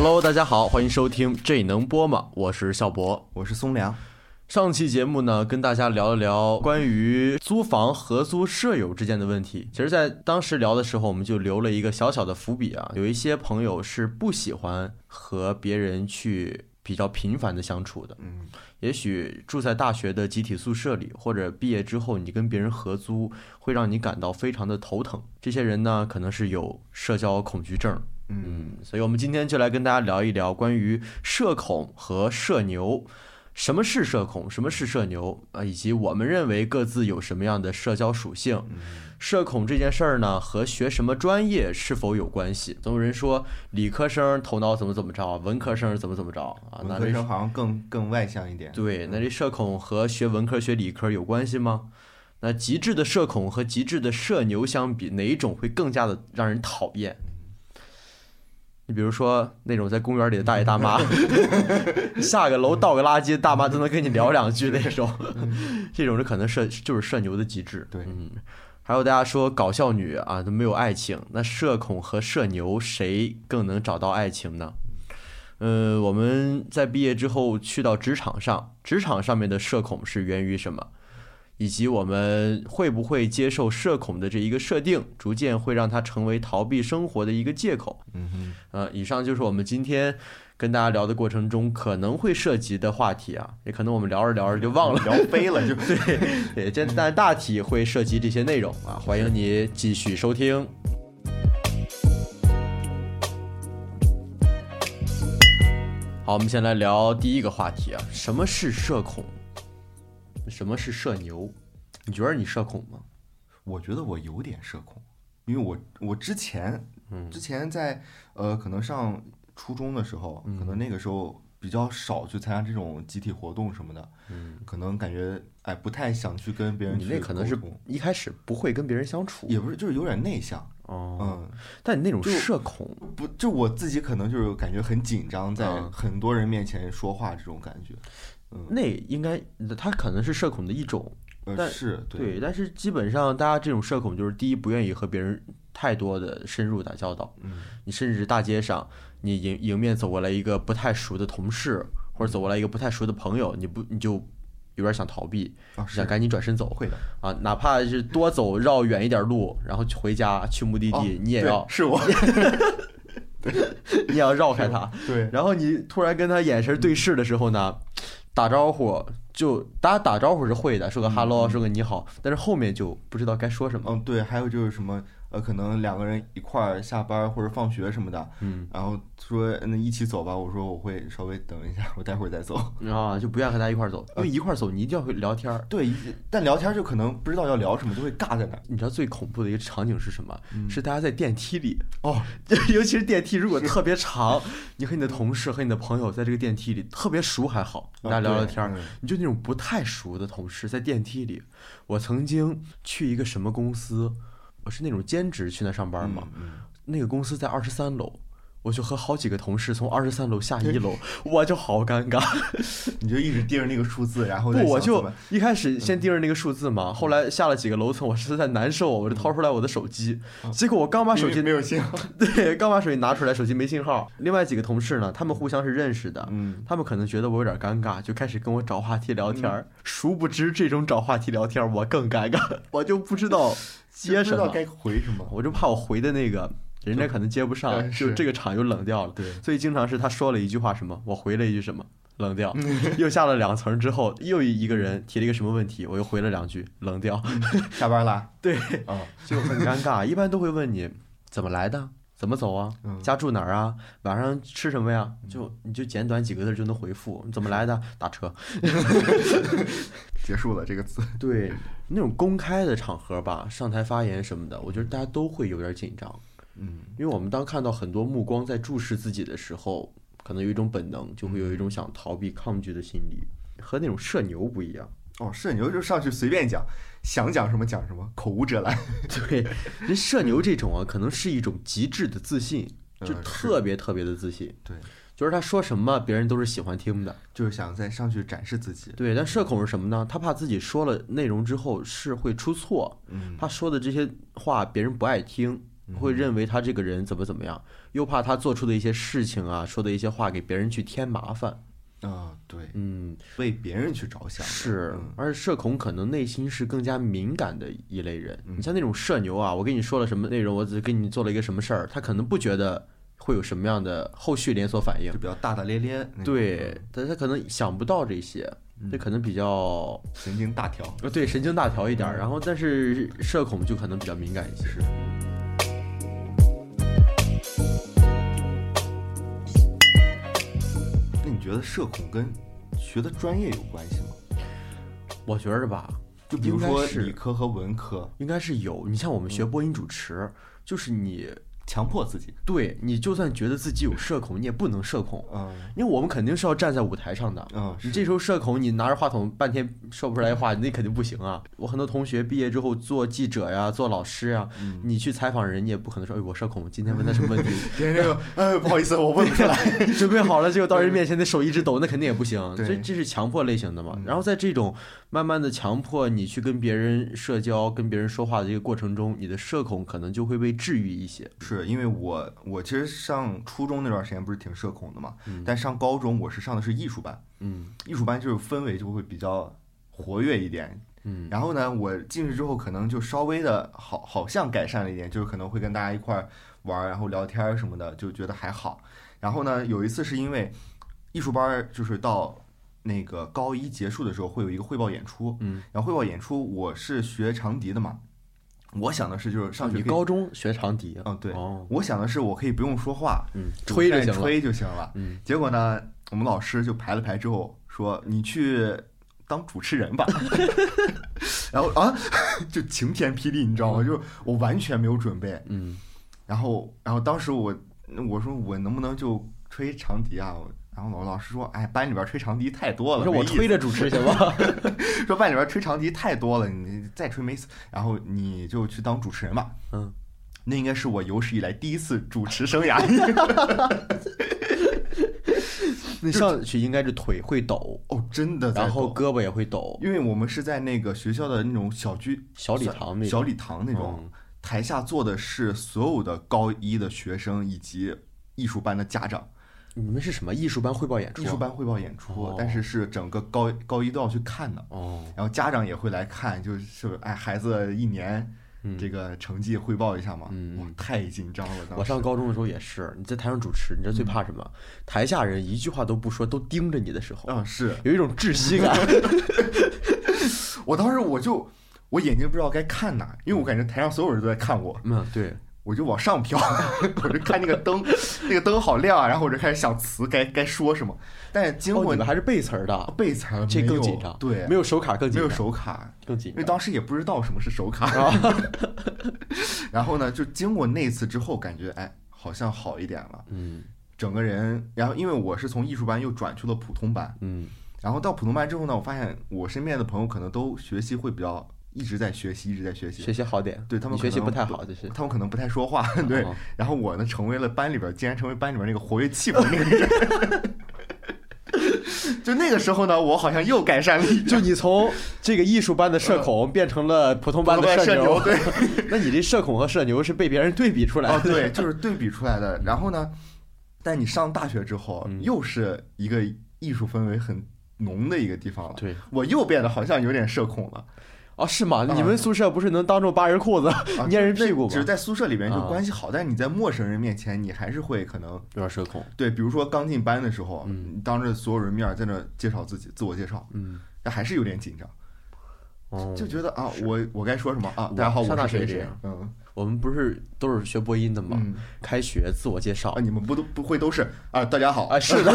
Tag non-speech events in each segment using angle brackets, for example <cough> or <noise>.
Hello，大家好，欢迎收听这能播吗？我是笑博，我是松良。上期节目呢，跟大家聊了聊关于租房合租舍友之间的问题。其实，在当时聊的时候，我们就留了一个小小的伏笔啊。有一些朋友是不喜欢和别人去比较频繁的相处的。嗯，也许住在大学的集体宿舍里，或者毕业之后你跟别人合租，会让你感到非常的头疼。这些人呢，可能是有社交恐惧症。嗯，所以我们今天就来跟大家聊一聊关于社恐和社牛。什么是社恐？什么是社牛？啊，以及我们认为各自有什么样的社交属性？社恐这件事儿呢，和学什么专业是否有关系？总有人说理科生头脑怎么怎么着，文科生怎么怎么着啊？文科生好像更更外向一点。对，那这社恐和学文科学理科有关系吗？那极致的社恐和极致的社牛相比，哪一种会更加的让人讨厌？你比如说那种在公园里的大爷大妈，下个楼倒个垃圾，大妈都能跟你聊两句那种，<laughs> 这种是可能社就是社牛的极致。对，嗯，还有大家说搞笑女啊都没有爱情，那社恐和社牛谁更能找到爱情呢？嗯，我们在毕业之后去到职场上，职场上面的社恐是源于什么？以及我们会不会接受社恐的这一个设定，逐渐会让它成为逃避生活的一个借口？嗯哼，呃，以上就是我们今天跟大家聊的过程中可能会涉及的话题啊，也可能我们聊着聊着就忘了，聊飞了就对对，这但大体会涉及这些内容啊，欢迎你继续收听。好，我们先来聊第一个话题啊，什么是社恐？什么是社牛？你觉得你社恐吗？我觉得我有点社恐，因为我我之前，之前在呃，可能上初中的时候，可能那个时候比较少去参加这种集体活动什么的，嗯，可能感觉哎不太想去跟别人。你那可能是一开始不会跟别人相处，也不是，就是有点内向哦。嗯，但你那种社恐，不就我自己可能就是感觉很紧张，在很多人面前说话这种感觉。那应该，他可能是社恐的一种，但是对，但是基本上大家这种社恐就是第一不愿意和别人太多的深入打交道。嗯，你甚至大街上，你迎迎面走过来一个不太熟的同事，或者走过来一个不太熟的朋友，你不你就有点想逃避，想赶紧转身走。会的啊，哪怕是多走绕远一点路，然后回家去目的地，你也要是我，<laughs> <laughs> 你也要绕开他。对，然后你突然跟他眼神对视的时候呢？打招呼就大家打招呼是会的，说个 hello，说个你好，但是后面就不知道该说什么。嗯，对，还有就是什么。呃，可能两个人一块儿下班或者放学什么的，嗯，然后说那一起走吧。我说我会稍微等一下，我待会儿再走。<laughs> 啊，就不愿和他一块儿走，因为一块儿走你一定要会聊天儿。对，但聊天就可能不知道要聊什么，就会尬在那。你知道最恐怖的一个场景是什么？嗯，是大家在电梯里哦，<laughs> 尤其是电梯如果特别长，你和你的同事和你的朋友在这个电梯里特别熟还好，大家聊聊天儿。你就那种不太熟的同事在电梯里，我曾经去一个什么公司。我是那种兼职去那上班嘛，那个公司在二十三楼。我就和好几个同事从二十三楼下一楼，我就好尴尬。<laughs> 你就一直盯着那个数字，然后不，我就一开始先盯着那个数字嘛。后来下了几个楼层，我实在难受，我就掏出来我的手机。结果我刚把手机没有信号，<laughs> 对，刚把手机拿出来，手机没信号。另外几个同事呢，他们互相是认识的，嗯，他们可能觉得我有点尴尬，就开始跟我找话题聊天。殊不知这种找话题聊天我更尴尬，<laughs> 我就不知道接什么，该回什么，我就怕我回的那个。人家可能接不上，就这个场又冷掉了。对，所以经常是他说了一句话什么，我回了一句什么，冷掉。又下了两层之后，又一个人提了一个什么问题，我又回了两句，冷掉。下班了？对，就很尴尬。一般都会问你怎么来的，怎么走啊，家住哪儿啊，晚上吃什么呀？就你就简短几个字就能回复。怎么来的？<laughs> 打车。结束了这个词。<laughs> 对，那种公开的场合吧，上台发言什么的，我觉得大家都会有点紧张。嗯，因为我们当看到很多目光在注视自己的时候，可能有一种本能，就会有一种想逃避、抗拒的心理，和那种社牛不一样。哦，社牛就上去随便讲，想讲什么讲什么，口无遮拦。<laughs> 对，人社牛这种啊，可能是一种极致的自信，就特别特别的自信。对，就是他说什么，别人都是喜欢听的，就是想再上去展示自己。对，但社恐是什么呢？他怕自己说了内容之后是会出错，嗯，他说的这些话别人不爱听。会认为他这个人怎么怎么样，又怕他做出的一些事情啊，说的一些话给别人去添麻烦。啊，对，嗯，为别人去着想是嗯，而社恐可能内心是更加敏感的一类人。嗯你像那种社牛啊，我跟你说了什么内容，我只跟你做了一个什么事儿，他可能不觉得会有什么样的后续连锁反应就。比较大大咧咧对，但他可能想不到这些，这可能比较神经大条。呃对神经大条一点儿。然后，但是社恐就可能比较敏感一些。是。觉得社恐跟学的专业有关系吗？我觉着吧，就比如说理科和文科，应该是有。你像我们学播音主持，就是你强迫自己，对你就算觉得自己有社恐，你也不能社恐，嗯因为我们肯定是要站在舞台上的。嗯，你这时候社恐，你拿着话筒半天说不出来话，那肯定不行啊！我很多同学毕业之后做记者呀，做老师呀，嗯你去采访人，你也不可能说，哎，我社恐，今天问他什么问题，别人那个，呃，<laughs> 不好意思，我问不出来。<laughs> 准备好了，结果到人面前那手一直抖，那肯定也不行。对所以这是强迫类型的嘛。嗯然后在这种慢慢的强迫你去跟别人社交、跟别人说话的这个过程中，你的社恐可能就会被治愈一些。是因为我我其实上初中那段时间不是挺社恐的嘛，嗯但上高中我是上的是艺术班，嗯艺术班就是氛围就会比较活跃一点。嗯然后呢，我进去之后可能就稍微的好，好像改善了一点，就是可能会跟大家一块儿玩儿，然后聊天儿什么的，就觉得还好。然后呢，有一次是因为艺术班儿就是到那个高一结束的时候会有一个汇报演出，嗯，然后汇报演出我是学长笛的嘛，我想的是就是上学你高中学长笛啊？嗯对哦，我想的是我可以不用说话，嗯，吹着吹就行了。吹就行了。嗯，结果呢，我们老师就排了排之后说：“你去当主持人吧。<laughs> ”然后啊，<laughs> 就晴天霹雳，你知道吗？就是我完全没有准备。嗯然后，然后当时我我说我能不能就吹长笛啊？然后老老师说：“哎，班里边吹长笛太多了，你说我吹着主持行吗？<laughs> 说班里边吹长笛太多了，你再吹没死。然后你就去当主持人吧。”嗯，那应该是我有史以来第一次主持生涯。<laughs> 那上去应该是腿会抖，哦，真的然后胳膊也会抖。因为我们是在那个学校的那种小居小礼堂那种小礼堂那种，嗯台下坐的是所有的高一的学生以及艺术班的家长。你们是什么艺术班汇报演出？艺术班汇报演出，哦。但是是整个高高一都要去看的，哦，然后家长也会来看，就是哎孩子一年嗯。这个成绩汇报一下嘛，嗯嗯。哇太紧张了。当我上高中的时候也是，你在台上主持，你知道最怕什么？台下人一句话都不说，都盯着你的时候，嗯是。有一种窒息感。<laughs> 我当时我就我眼睛不知道该看哪，因为我感觉台上所有人都在看我，嗯，对，我就往上飘，<laughs> 我就看那个灯，那个灯好亮啊，然后我就开始想词该该说什么。但是经哦，过你们还是背词儿的，背词儿，这更紧张。对，没有手卡更紧张，没有手卡，更紧张。因为当时也不知道什么是手卡。啊，<laughs> 然后呢，就经过那次之后，感觉哎，好像好一点了，嗯整个人。然后因为我是从艺术班又转去了普通班，嗯然后到普通班之后呢，我发现我身边的朋友可能都学习会比较一直在学习，一直在学习。学习好点，对他们学习不太好，就是他们可能不太说话，对哦。然后我呢，成为了班里边，竟然成为班里边那个活跃气氛的那个人。<laughs> 就那个时候呢，我好像又改善了一。就你从这个艺术班的社恐变成了普通班的，社牛 <laughs> 对，<laughs> 那你这社恐和社牛是被别人对比出来哦，的。对，就是对比出来的。然后呢，但你上大学之后，嗯又是一个艺术氛围很浓的一个地方了。对，我又变得好像有点社恐了。哦，是吗？啊你们宿舍不是能当众扒人裤子、啊 <laughs> 捏人屁股吗？只是在宿舍里面就啊关系好，但是你在陌生人面前，你还是会可能有点社恐。对，比如说刚进班的时候，嗯你当着所有人面在那介绍自己，自我介绍，嗯，但还是有点紧张，哦，就觉得啊，我我该说什么啊？大家好，我是谁谁。嗯我们不是都是学播音的吗？嗯开学自我介绍啊，你们不都不会都是啊？大家好啊，是的，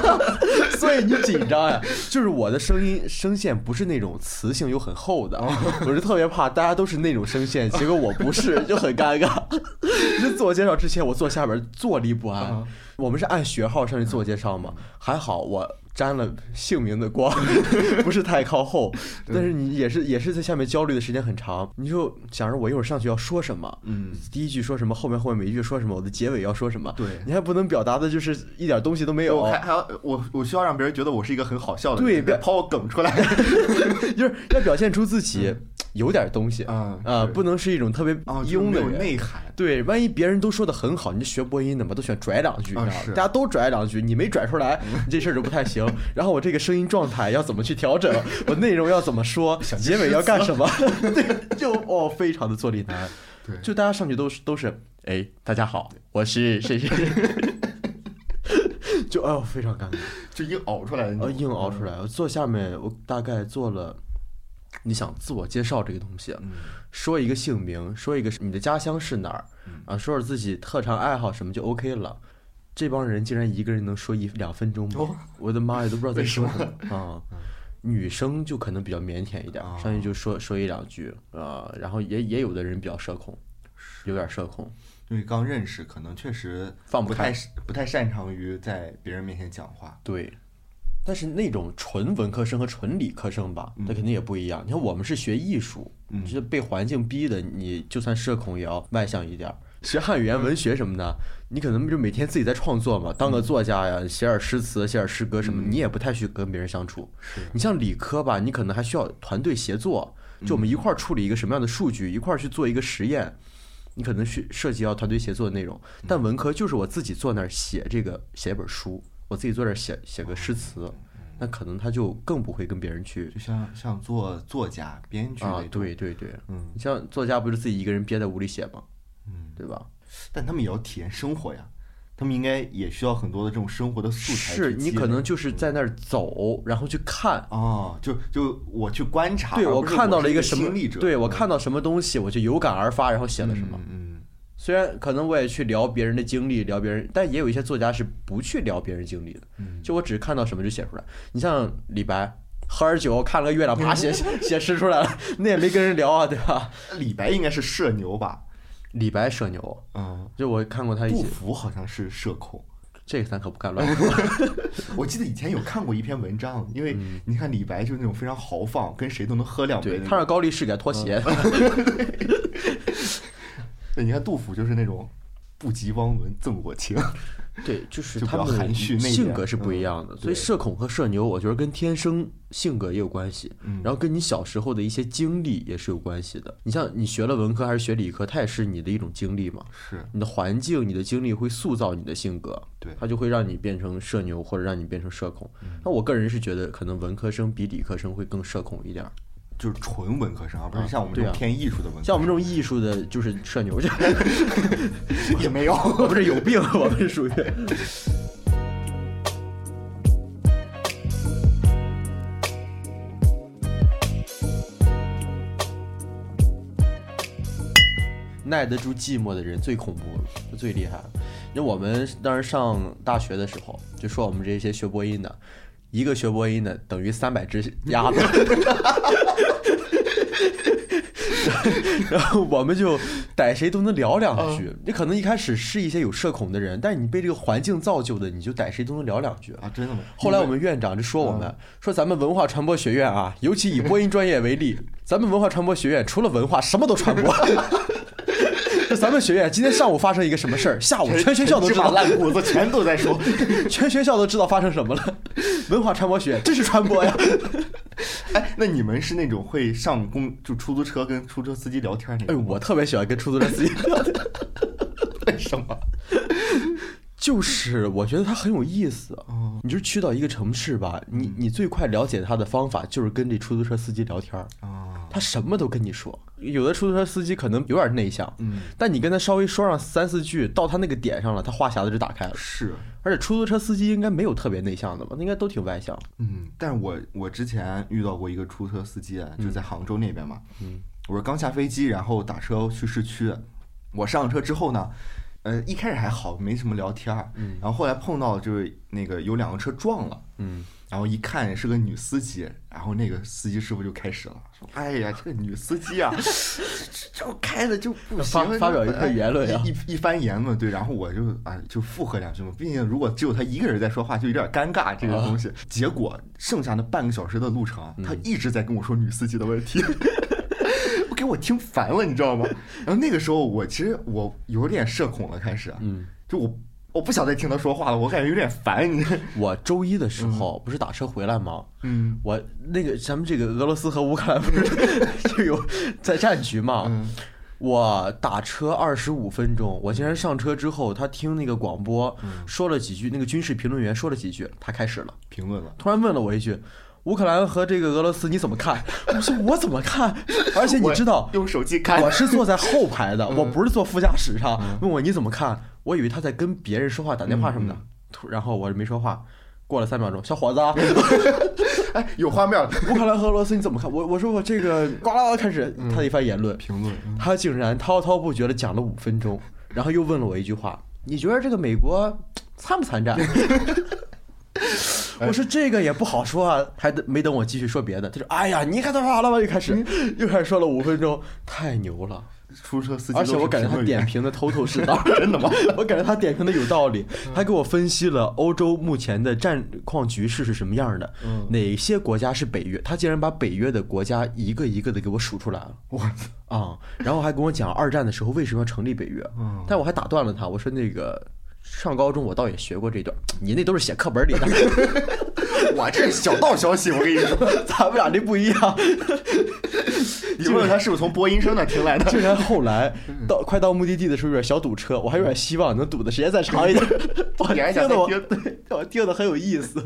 <laughs> 所以你紧张呀。就是我的声音声线不是那种磁性又很厚的，我是特别怕大家都是那种声线，结果我不是，就很尴尬。<laughs> 就自我介绍之前，我坐下边坐立不安。啊我们是按学号上去自我介绍嘛，还好我沾了姓名的光，<laughs> 不是太靠后，但是你也是也是在下面焦虑的时间很长，你就想着我一会儿上去要说什么，嗯，第一句说什么，后面后面每一句说什么，我的结尾要说什么，对你还不能表达的就是一点东西都没有我，还还要我我需要让别人觉得我是一个很好笑的人，对别抛我梗出来 <laughs> <laughs> 就是要表现出自己有点东西啊啊，不能是一种特别庸的人。内涵，对，万一别人都说的很好，你这学播音的嘛，都喜欢拽两句，你知道吗？啊是大家都拽两句，你没拽出来，你这事儿就不太行。然后我这个声音状态要怎么去调整？<laughs> 我内容要怎么说？结尾要干什么？<laughs> 对，就哦，非常的坐立难安。对就大家上去都是都是，哎，大家好，我是谁谁谁，<laughs> 就哎呦非常尴尬。就硬熬出来的呃，硬熬出来。我坐下面，我大概做了，你想自我介绍这个东西，嗯说一个姓名，说一个你的家乡是哪儿，嗯啊，说说自己特长爱好什么就 OK 了。这帮人竟然一个人能说一两分钟我的妈呀，都不知道在说什么啊！女生就可能比较腼腆一点，啊上去就说说一两句啊，然后也也有的人比较社恐，有点社恐，因为刚认识，可能确实放不开不太不太擅长于在别人面前讲话，对，但是那种纯文科生和纯理科生吧，那肯定也不一样。你看我们是学艺术，嗯。就是被环境逼的，你就算社恐也要外向一点儿。学汉语言文学什么的，你可能就每天自己在创作嘛，当个作家呀，写点诗词，写点诗歌什么，你也不太去跟别人相处。你像理科吧，你可能还需要团队协作，就我们一块儿处理一个什么样的数据，一块儿去做一个实验，你可能去涉及到团队协作的内容。但文科就是我自己坐那儿写这个写一本书，我自己坐那儿写写个诗词，那可能他就更不会跟别人去就像像做作家、编剧那啊种，，对对对，嗯。你像作家不是自己一个人憋在屋里写吗？嗯，对吧？但他们也要体验生活呀，他们应该也需要很多的这种生活的素材是你可能就是在那儿走，然后去看。哦，就就我去观察，对，我看到了一一个什么对我看到什么东西，我就有感而发，然后写了什么。嗯，虽然可能我也去聊别人的经历，聊别人，但也有一些作家是不去聊别人经历的。嗯就我只看到什么就写出来。你像李白，喝点酒看了个月亮，啪写写诗出来了，<laughs> 那也没跟人聊啊，对吧？嗯李白应该是社牛吧？李白社牛，嗯，就我看过他一杜些，甫好像是社恐。这个咱可不敢乱说。<laughs> 我记得以前有看过一篇文章，因为嗯你看李白就是那种非常豪放，跟谁都能喝两杯对，那种。烫着高力士给他脱鞋，<laughs> <laughs> 对，你看杜甫就是那种不及汪伦赠我情。<laughs> 对，就是他们含蓄性格是不一嗯样的，所以社恐和社牛，我觉得跟天生性格也有关系，嗯然后跟你小时候的一些经历也是有关系的。你像你学了文科还是学理科，它也是你的一种经历嘛，是，你的环境、你的经历会塑造你的性格，对它就会让你变成社牛或者让你变成社恐。嗯那我个人是觉得，可能文科生比理科生会更社恐一点儿，就是纯文科生，而不啊是像我们这种偏艺术的文科生。像我们这种艺术的，就是社牛，就 <laughs> 也没有。<laughs> 我们这有病，我们是属于。<laughs> 耐得住寂寞的人最恐怖了，就最厉害了。因为我们当时上大学的时候，就说我们这些学播音的，一个学播音的等于三百只鸭子。<laughs> 然后我们就逮谁都能聊两句。你可能一开始是一些有社恐的人，但是你被这个环境造就的，你就逮谁都能聊两句。啊，真的吗？后来我们院长就说我们说咱们文化传播学院啊，尤其以播音专业为例，<laughs> 咱们文化传播学院除了文化什么都传播。说 <laughs> 咱们学院今天上午发生一个什么事儿，<laughs> 下午全学校都知道，烂谷子全都在说。<laughs> 全学校都知道发生什么了。文化传播学院真是传播呀！哎，那你们是那种会上公就出租车跟出租车司机聊天那哎，我特别喜欢跟出租车司机聊天。为什么？就是我觉得他很有意思。哦你就去到一个城市吧，你你最快了解他的方法就是跟这出租车司机聊天儿，啊，他什么都跟你说。有的出租车司机可能有点内向，嗯，但你跟他稍微说上三四句，到他那个点上了，他话匣子就打开了。是，而且出租车司机应该没有特别内向的吧？应该都挺外向。嗯，但是我我之前遇到过一个出租车司机，啊就在杭州那边嘛，嗯，我是刚下飞机，然后打车去市区，我上车之后呢，呃，一开始还好，没什么聊天儿，嗯然后后来碰到就是那个有两个车撞了，嗯，然后一看是个女司机，然后那个司机师傅就开始了，说：“哎呀，这个女司机啊，<laughs> 这这这开的就不行。”发发表一个言论呀一一一番言论，对，然后我就啊就附和两句嘛，毕竟如果只有他一个人在说话，就有点尴尬这个东西。结果剩下的半个小时的路程啊，他一直在跟我说女司机的问题。<laughs> 我给我听烦了，你知道吗？然后那个时候我其实我有点社恐了，开始，嗯，就我我不想再听他说话了，我感觉有点烦，你，<laughs> 我周一的时候不是打车回来吗？嗯我那个咱们这个俄罗斯和乌克兰不是 <laughs> 就有在战局嘛？嗯我打车二十五分钟，我竟然上车之后，他听那个广播嗯说了几句，那个军事评论员说了几句，他开始了，评论了，突然问了我一句：“乌克兰和这个俄罗斯你怎么看？”我说：“我怎么看？而且你知道，用手机看，我是坐在后排的，嗯我不是坐副驾驶上。问我你怎么看？我以为他在跟别人说话、打电话什么的嗯，突然后我没说话。过了三秒钟，小伙子啊，<laughs> 哎，有画面了，<laughs> 乌克兰和俄罗斯你怎么看？我我说我这个呱啦啦开始他的一番言论，评论，嗯他竟然滔滔不绝的讲了五分钟，然后又问了我一句话：你觉得这个美国参不参战？<laughs> 我说这个也不好说啊，还等没等我继续说别的，他说：“哎呀，你看他啥了吧？”又开始又开始说了五分钟，太牛了！出租车司机，而且我感觉他点，评的头头是道，<laughs> 真的吗？<laughs> 我感觉他点评的有道理，他给我分析了欧洲目前的战况局势是什么样的，嗯。哪些国家是北约，他竟然把北约的国家一个一个的给我数出来了。我操，啊、然后还跟我讲二战的时候为什么要成立北约，嗯。但我还打断了他，我说那个上高中我倒也学过这段，你那都是写课本里的，<laughs> <laughs> 我这是小道消息，我跟你说，<laughs> 咱们俩这不一样。<laughs> 你问问他是不是从播音生那听来的？竟然后来到快到目的地的时候有点小堵车，我还有点希望能堵的时间再长一点，我听的我对我听的很有意思。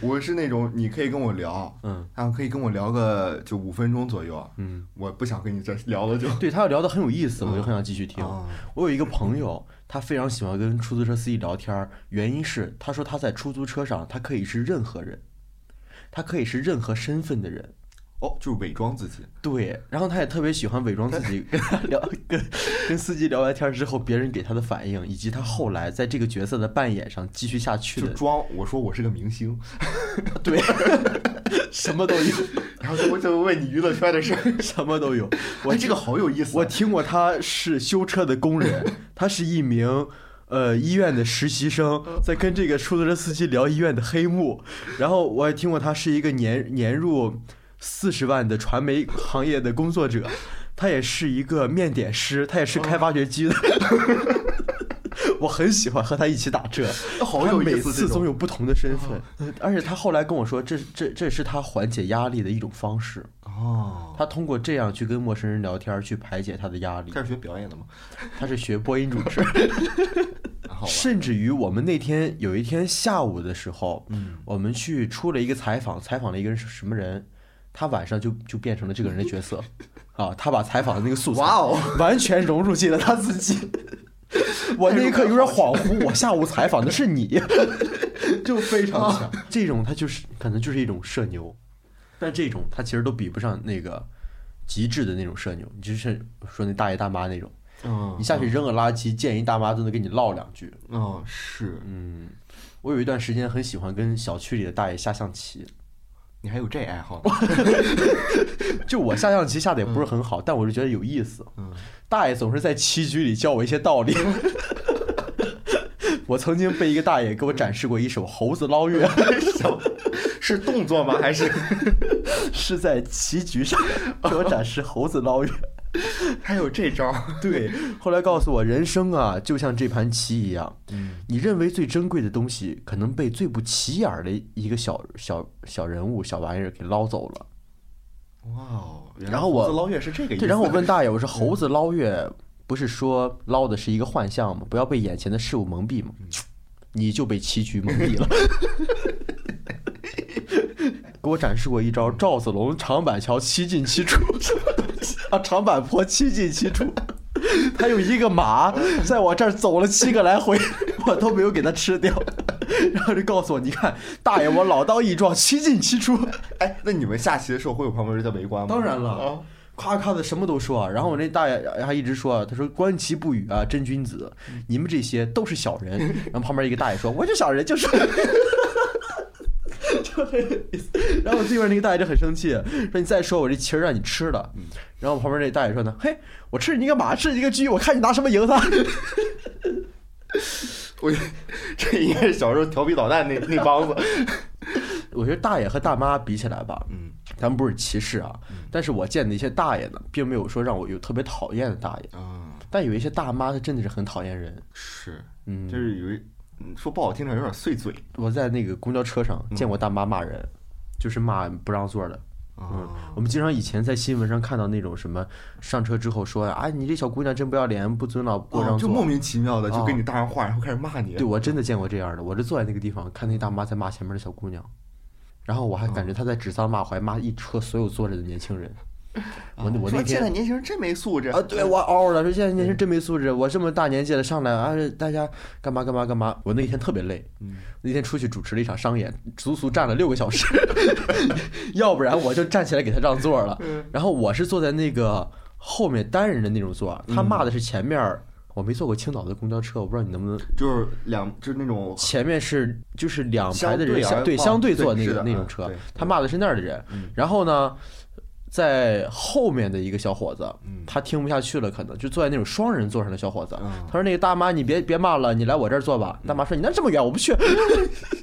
我是那种你可以跟我聊，嗯啊，可以跟我聊个就五分钟左右，嗯，我不想跟你再聊了就。对他要聊的很有意思，我就很想继续听。啊我有一个朋友，他非常喜欢跟出租车司机聊天儿，原因是他说他在出租车上，他可以是任何人，他可以是任何身份的人。哦，就是伪装自己，对，然后他也特别喜欢伪装自己，跟他聊，跟跟司机聊完天之后，别人给他的反应，以及他后来在这个角色的扮演上继续下去的，就装我说我是个明星，<laughs> 对，什么都有，<laughs> 然后我就问你娱乐圈的事儿。<laughs> 什么都有。我哎，这个好有意思啊。我听过他是修车的工人，<laughs> 他是一名呃医院的实习生，在跟这个出租车司机聊医院的黑幕。然后我还听过他是一个年年入四十万的传媒行业的工作者，他也是一个面点师，他也是开挖掘机的。我很喜欢和他一起打车，好有意思他每次总有不同的身份，呃而且他后来跟我说，这这这是他缓解压力的一种方式。哦，他通过这样去跟陌生人聊天，去排解他的压力。他是学表演的吗？他是学播音主持，<laughs> 甚至于我们那天有一天下午的时候，嗯，我们去出了一个采访，采访了一个人是什么人，他晚上就就变成了这个人的角色，<laughs> 啊，他把采访的那个素材，哇哦，完全融入进了他自己。<laughs> 我那一刻有点恍惚，我下午采访的是你，<laughs> 就非常强。这种他就是可能就是一种社牛，但这种他其实都比不上那个极致的那种社牛，你就是说那大爷大妈那种。嗯，你下去扔个垃圾，见一大妈都能跟你唠两句。嗯，是嗯，我有一段时间很喜欢跟小区里的大爷下象棋，你还有这爱好？<laughs> 就我下象棋下的也不是很好，但我是觉得有意思。嗯，大爷总是在棋局里教我一些道理。<laughs> 我曾经被一个大爷给我展示过一手猴子捞月，<laughs> 是动作吗？还是是在棋局上给我展示猴子捞月。<laughs> 还有这招？<laughs> 对，后来告诉我，人生啊，就像这盘棋一样，嗯，你认为最珍贵的东西，可能被最不起眼的一个小小小人物、小玩意儿给捞走了。哇哦，然后我捞月是这个意思。对，然后我问大爷，我说 <laughs> 猴子捞月不是说捞的是一个幻象吗？不要被眼前的事物蒙蔽吗？你就被棋局蒙蔽了。给我展示过一招赵子龙长板桥七进七出，长坂坡七进七出，<laughs> 他有一个马在我这儿走了七个来回，<laughs> 我都没有给他吃掉。<laughs> 然后就告诉我，你看大爷，我老当益壮，七进七出。哎，那你们下棋的时候会有旁边人在围观吗？当然了啊夸夸的什么都说。然后我那大爷还一直说，他说观棋不语啊，真君子。你们这些都是小人。然后旁边一个大爷说，我就小人，就是。<laughs> 然后我对面那个大爷就很生气，说你再说我这旗儿让你吃了。然后旁边那大爷说呢，嘿，我吃你干嘛？吃你个鸡！我看你拿什么赢他。我这应该是小时候调皮捣蛋那那帮子。<laughs> 我觉得大爷和大妈比起来吧，嗯，咱们不是歧视啊，但是我见的一些大爷呢，并没有说让我有特别讨厌的大爷啊，但有一些大妈，她真的是很讨厌人。是，嗯，就是有一说不好听点，有点碎嘴。我在那个公交车上见过大妈骂人，就是骂不让座的。嗯，我们经常以前在新闻上看到那种什么上车之后说啊，你这小姑娘真不要脸，不尊老不让座，就莫名其妙的就跟你搭上话，然后开始骂你。对，我真的见过这样的，我就坐在那个地方看那大妈在骂前面的小姑娘，然后我还感觉她在指桑骂槐，骂一车所有坐着的年轻人。<laughs> 我我那天现在年轻人真没素质啊！对我嗷了，说现在年轻人真没素质。我这么大年纪了，上来啊，大家干嘛干嘛干嘛。我那天特别累，那天出去主持了一场商演，足足站了六个小时，<laughs> 要不然我就站起来给他让座了。然后我是坐在那个后面单人的那种座，他骂的是前面。我没坐过青岛的公交车，我不知道你能不能就是两就是那种前面是就是两排的人相对相对坐那个那种车，他骂的是那儿的人。然后呢？在后面的一个小伙子，他听不下去了，可能就坐在那种双人座上的小伙子。他说：“那个大妈，你别别骂了，你来我这儿坐吧。”大妈说：“你那这么远，我不去。<laughs> ”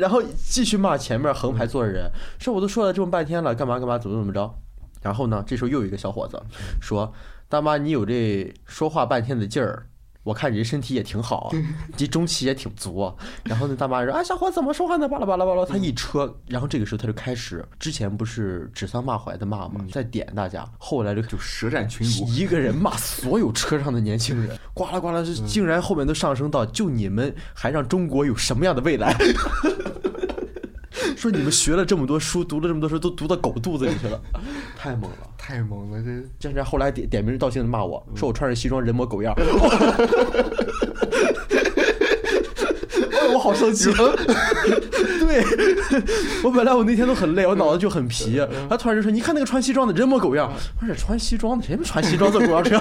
然后继续骂前面横排坐的人，说：“我都说了这么半天了，干嘛干嘛，怎么怎么着？”然后呢，这时候又有一个小伙子说：“大妈，你有这说话半天的劲儿。”我看你这身体也挺好啊，这中气也挺足啊。然后那大妈说：“啊，小伙怎么说话呢？巴拉巴拉巴拉。”他一车，然后这个时候他就开始，之前不是指桑骂槐的骂吗？在点大家，后来就就舌战群儒，一个人骂所有车上的年轻人，呱啦呱啦，竟然后面都上升到就你们还让中国有什么样的未来？说你们学了这么多书，读了这么多书，都读到狗肚子里去了，<laughs> 太猛了，太猛了！这竟然后来点点名道姓的骂我说我穿着西装人模狗样。<laughs> <laughs> 我好生气！<laughs> 对，我本来我那天都很累，我脑子就很皮。他突然就说：“你看那个穿西装的人模狗样。”我说：“穿西装的谁不穿西装坐公交车？”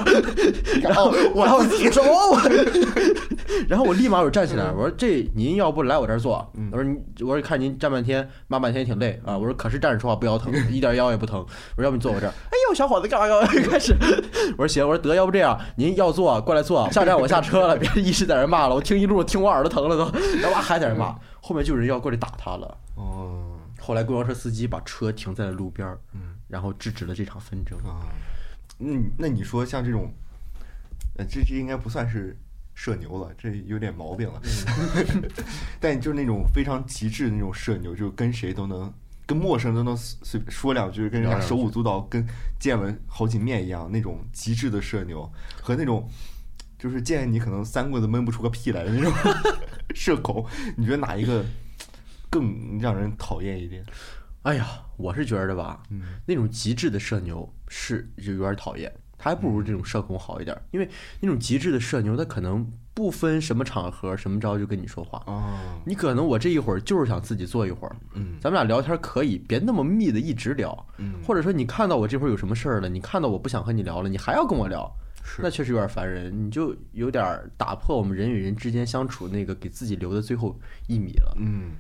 <laughs> 然后我然后你说我，<laughs> 然后我立马我站起来，我说：“这您要不来我这儿坐？”我说：“你我说看您站半天，骂半天也挺累啊。”我说：“可是站着说话不腰疼，一点腰也不疼。”我说：“要不你坐我这儿？”哎呦，小伙子干嘛干嘛？开始我说：“行。”我说：“得，要不这样，您要坐过来坐。下站我下车了，别一直在这骂了，我听一路听我耳朵疼了都。”然后还在那骂，后面就有人要过来打他了。哦，后来公交车司机把车停在了路边儿，嗯，然后制止了这场纷争。啊，嗯，那你说像这种，呃，这这应该不算是社牛了，这有点毛病了。<laughs> 但就是那种非常极致的那种社牛，就跟谁都能，跟陌生人都能随说两句，跟人家手舞足蹈，跟见了好几面一样，那种极致的社牛和那种。就是见你可能三棍子闷不出个屁来的那种 <laughs> 社恐，你觉得哪一个更让人讨厌一点？哎呀，我是觉得吧，那种极致的社牛是就有点讨厌，他还不如这种社恐好一点，因为那种极致的社牛，他可能不分什么场合、什么招就跟你说话。哦，你可能我这一会儿就是想自己坐一会儿，嗯，咱们俩聊天可以，别那么密的一直聊，嗯，或者说你看到我这会儿有什么事儿了，你看到我不想和你聊了，你还要跟我聊。那确实有点烦人，你就有点打破我们人与人之间相处那个给自己留的最后一米了。嗯，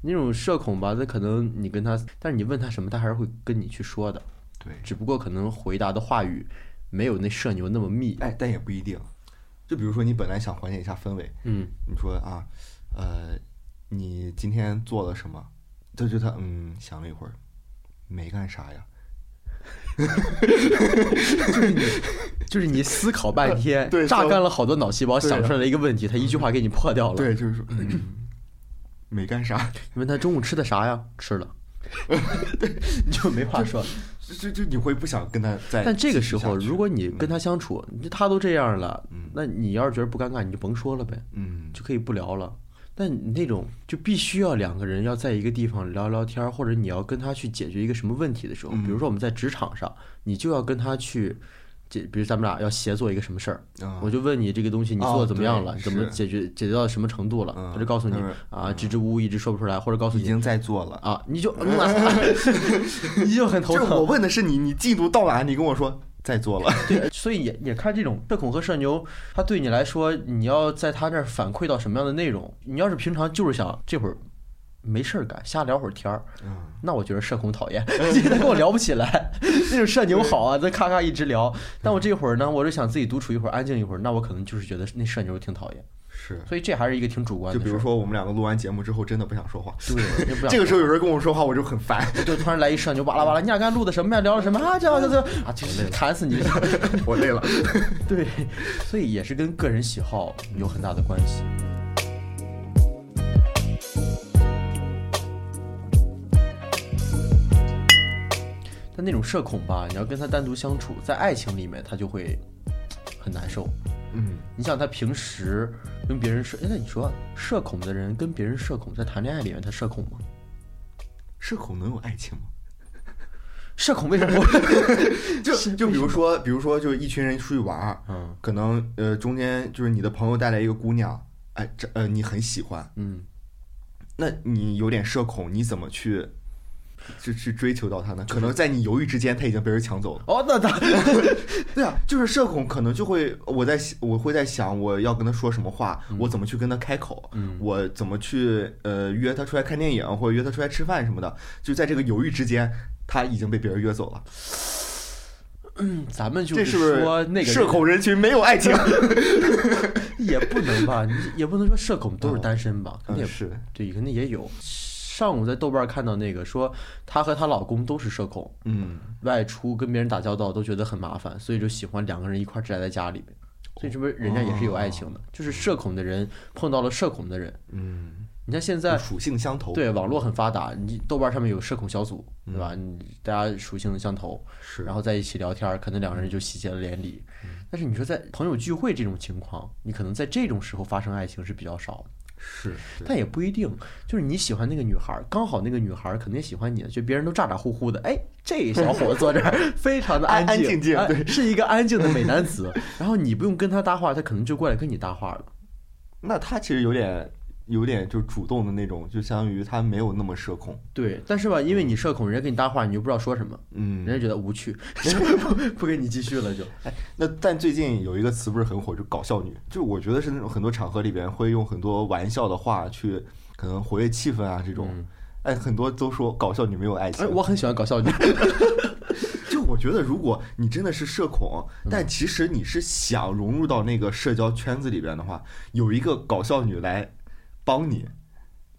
那种社恐吧，他可能你跟他，但是你问他什么，他还是会跟你去说的。对，只不过可能回答的话语没有那社牛那么密。哎，但也不一定。就比如说你本来想缓解一下氛围，嗯，你说啊，呃，你今天做了什么？他就他嗯想了一会儿，没干啥呀。<laughs> 就是你，就是你思考半天，榨干了好多脑细胞，想出来了一个问题，他一句话给你破掉了。对，就是说，没干啥。<laughs> 你问他中午吃的啥呀？吃了，<laughs> 你就没话说。就就你会不想跟他在。但这个时候，如果你跟他相处，他都这样了，那你要是觉得不尴尬，你就甭说了呗，嗯，就可以不聊了。但你那种就必须要两个人要在一个地方聊聊天，或者你要跟他去解决一个什么问题的时候，比如说我们在职场上，你就要跟他去解，比如咱们俩要协作一个什么事儿，啊我就问你这个东西你做哦的怎么样了，怎么解决解决到什么程度了，嗯他就告诉你啊，支支吾吾一直说不出来，或者告诉你已经在做了。啊，你就嗯 <laughs> 你就很头就是我。问的是你，你进度到哪？你跟我说在做了。<laughs> 对，所以也也看这种社恐和社牛，他对你来说，你要在他那儿反馈到什么样的内容？你要是平常就是想这会儿没事儿干，瞎聊会儿天儿，嗯，那我觉得社恐讨厌，<laughs> 他跟我聊不起来。<laughs> 那种社牛好啊，咱咔咔一直聊。但我这会儿呢，我就想自己独处一会儿，安静一会儿，那我可能就是觉得那社牛挺讨厌。是。所以这还是一个挺主观的。就比如说我们两个录完节目之后，真的不想说话。对，这个时候有人跟我说话，我就很烦。<laughs> 就突然来一社牛，巴拉巴拉，你俩刚才录的什么呀？聊了什么啊？这这这啊，就是砍死你！<laughs> 我累了。<laughs> 对，所以也是跟个人喜好有很大的关系。但那种社恐吧，你要跟他单独相处，在爱情里面他就会很难受。嗯，你想他平时跟别人社，哎，那你说社恐的人跟别人社恐，在谈恋爱里面他社恐吗？社恐能有爱情吗？<laughs> 社恐为什么？<laughs> 就就比如说，比如说，就是一群人出去玩儿，嗯可能呃中间就是你的朋友带来一个姑娘，哎，这呃你很喜欢，嗯，那你有点社恐，你怎么去就去追求到她呢？可能在你犹豫之间，她已经被人抢走了。哦，那他 <laughs> 对啊，就是社恐，可能就会我在我会在想，我要跟他说什么话，我怎么去跟他开口，嗯我怎么去呃约他出来看电影，或者约他出来吃饭什么的，就在这个犹豫之间，他已经被别人约走了。嗯咱们就是说那个社恐人群没有爱情？<laughs> 也不能吧，你也不能说社恐都是单身吧，肯定也嗯，是，对，肯定也有。上午在豆瓣看到那个说，她和她老公都是社恐，嗯，外出跟别人打交道都觉得很麻烦，所以就喜欢两个人一块儿宅在家里面。所以这不是人家也是有爱情的，就是社恐的人碰到了社恐的人。嗯，你看现在属性相投，，对网络很发达，你豆瓣上面有社恐小组，对吧？你大家属性相投，是，然后在一起聊天，可能两个人就喜结了连理。但是你说在朋友聚会这种情况，你可能在这种时候发生爱情是比较少的。是，但也不一定，就是你喜欢那个女孩儿，刚好那个女孩儿肯定喜欢你，就别人都咋咋呼呼的，哎，这小伙子坐这儿 <laughs> 非常的安安静静对是一个安静的美男子。<laughs> 然后你不用跟他搭话，他可能就过来跟你搭话了。那他其实有点有点就主动的那种，就相当于他没有那么社恐，对，但是吧，因为你社恐，人家跟你搭话，你就不知道说什么，嗯人家觉得无趣，<laughs> 不不跟你继续了就。哎那但最近有一个词不是很火，就搞笑女，就我觉得是那种很多场合里边会用很多玩笑的话去可能活跃气氛啊这种。嗯哎，很多都说搞笑女没有爱情。哎，我很喜欢搞笑女，<laughs> <laughs> 就我觉得，如果你真的是社恐，嗯但其实你是想融入到那个社交圈子里边的话，有一个搞笑女来帮你，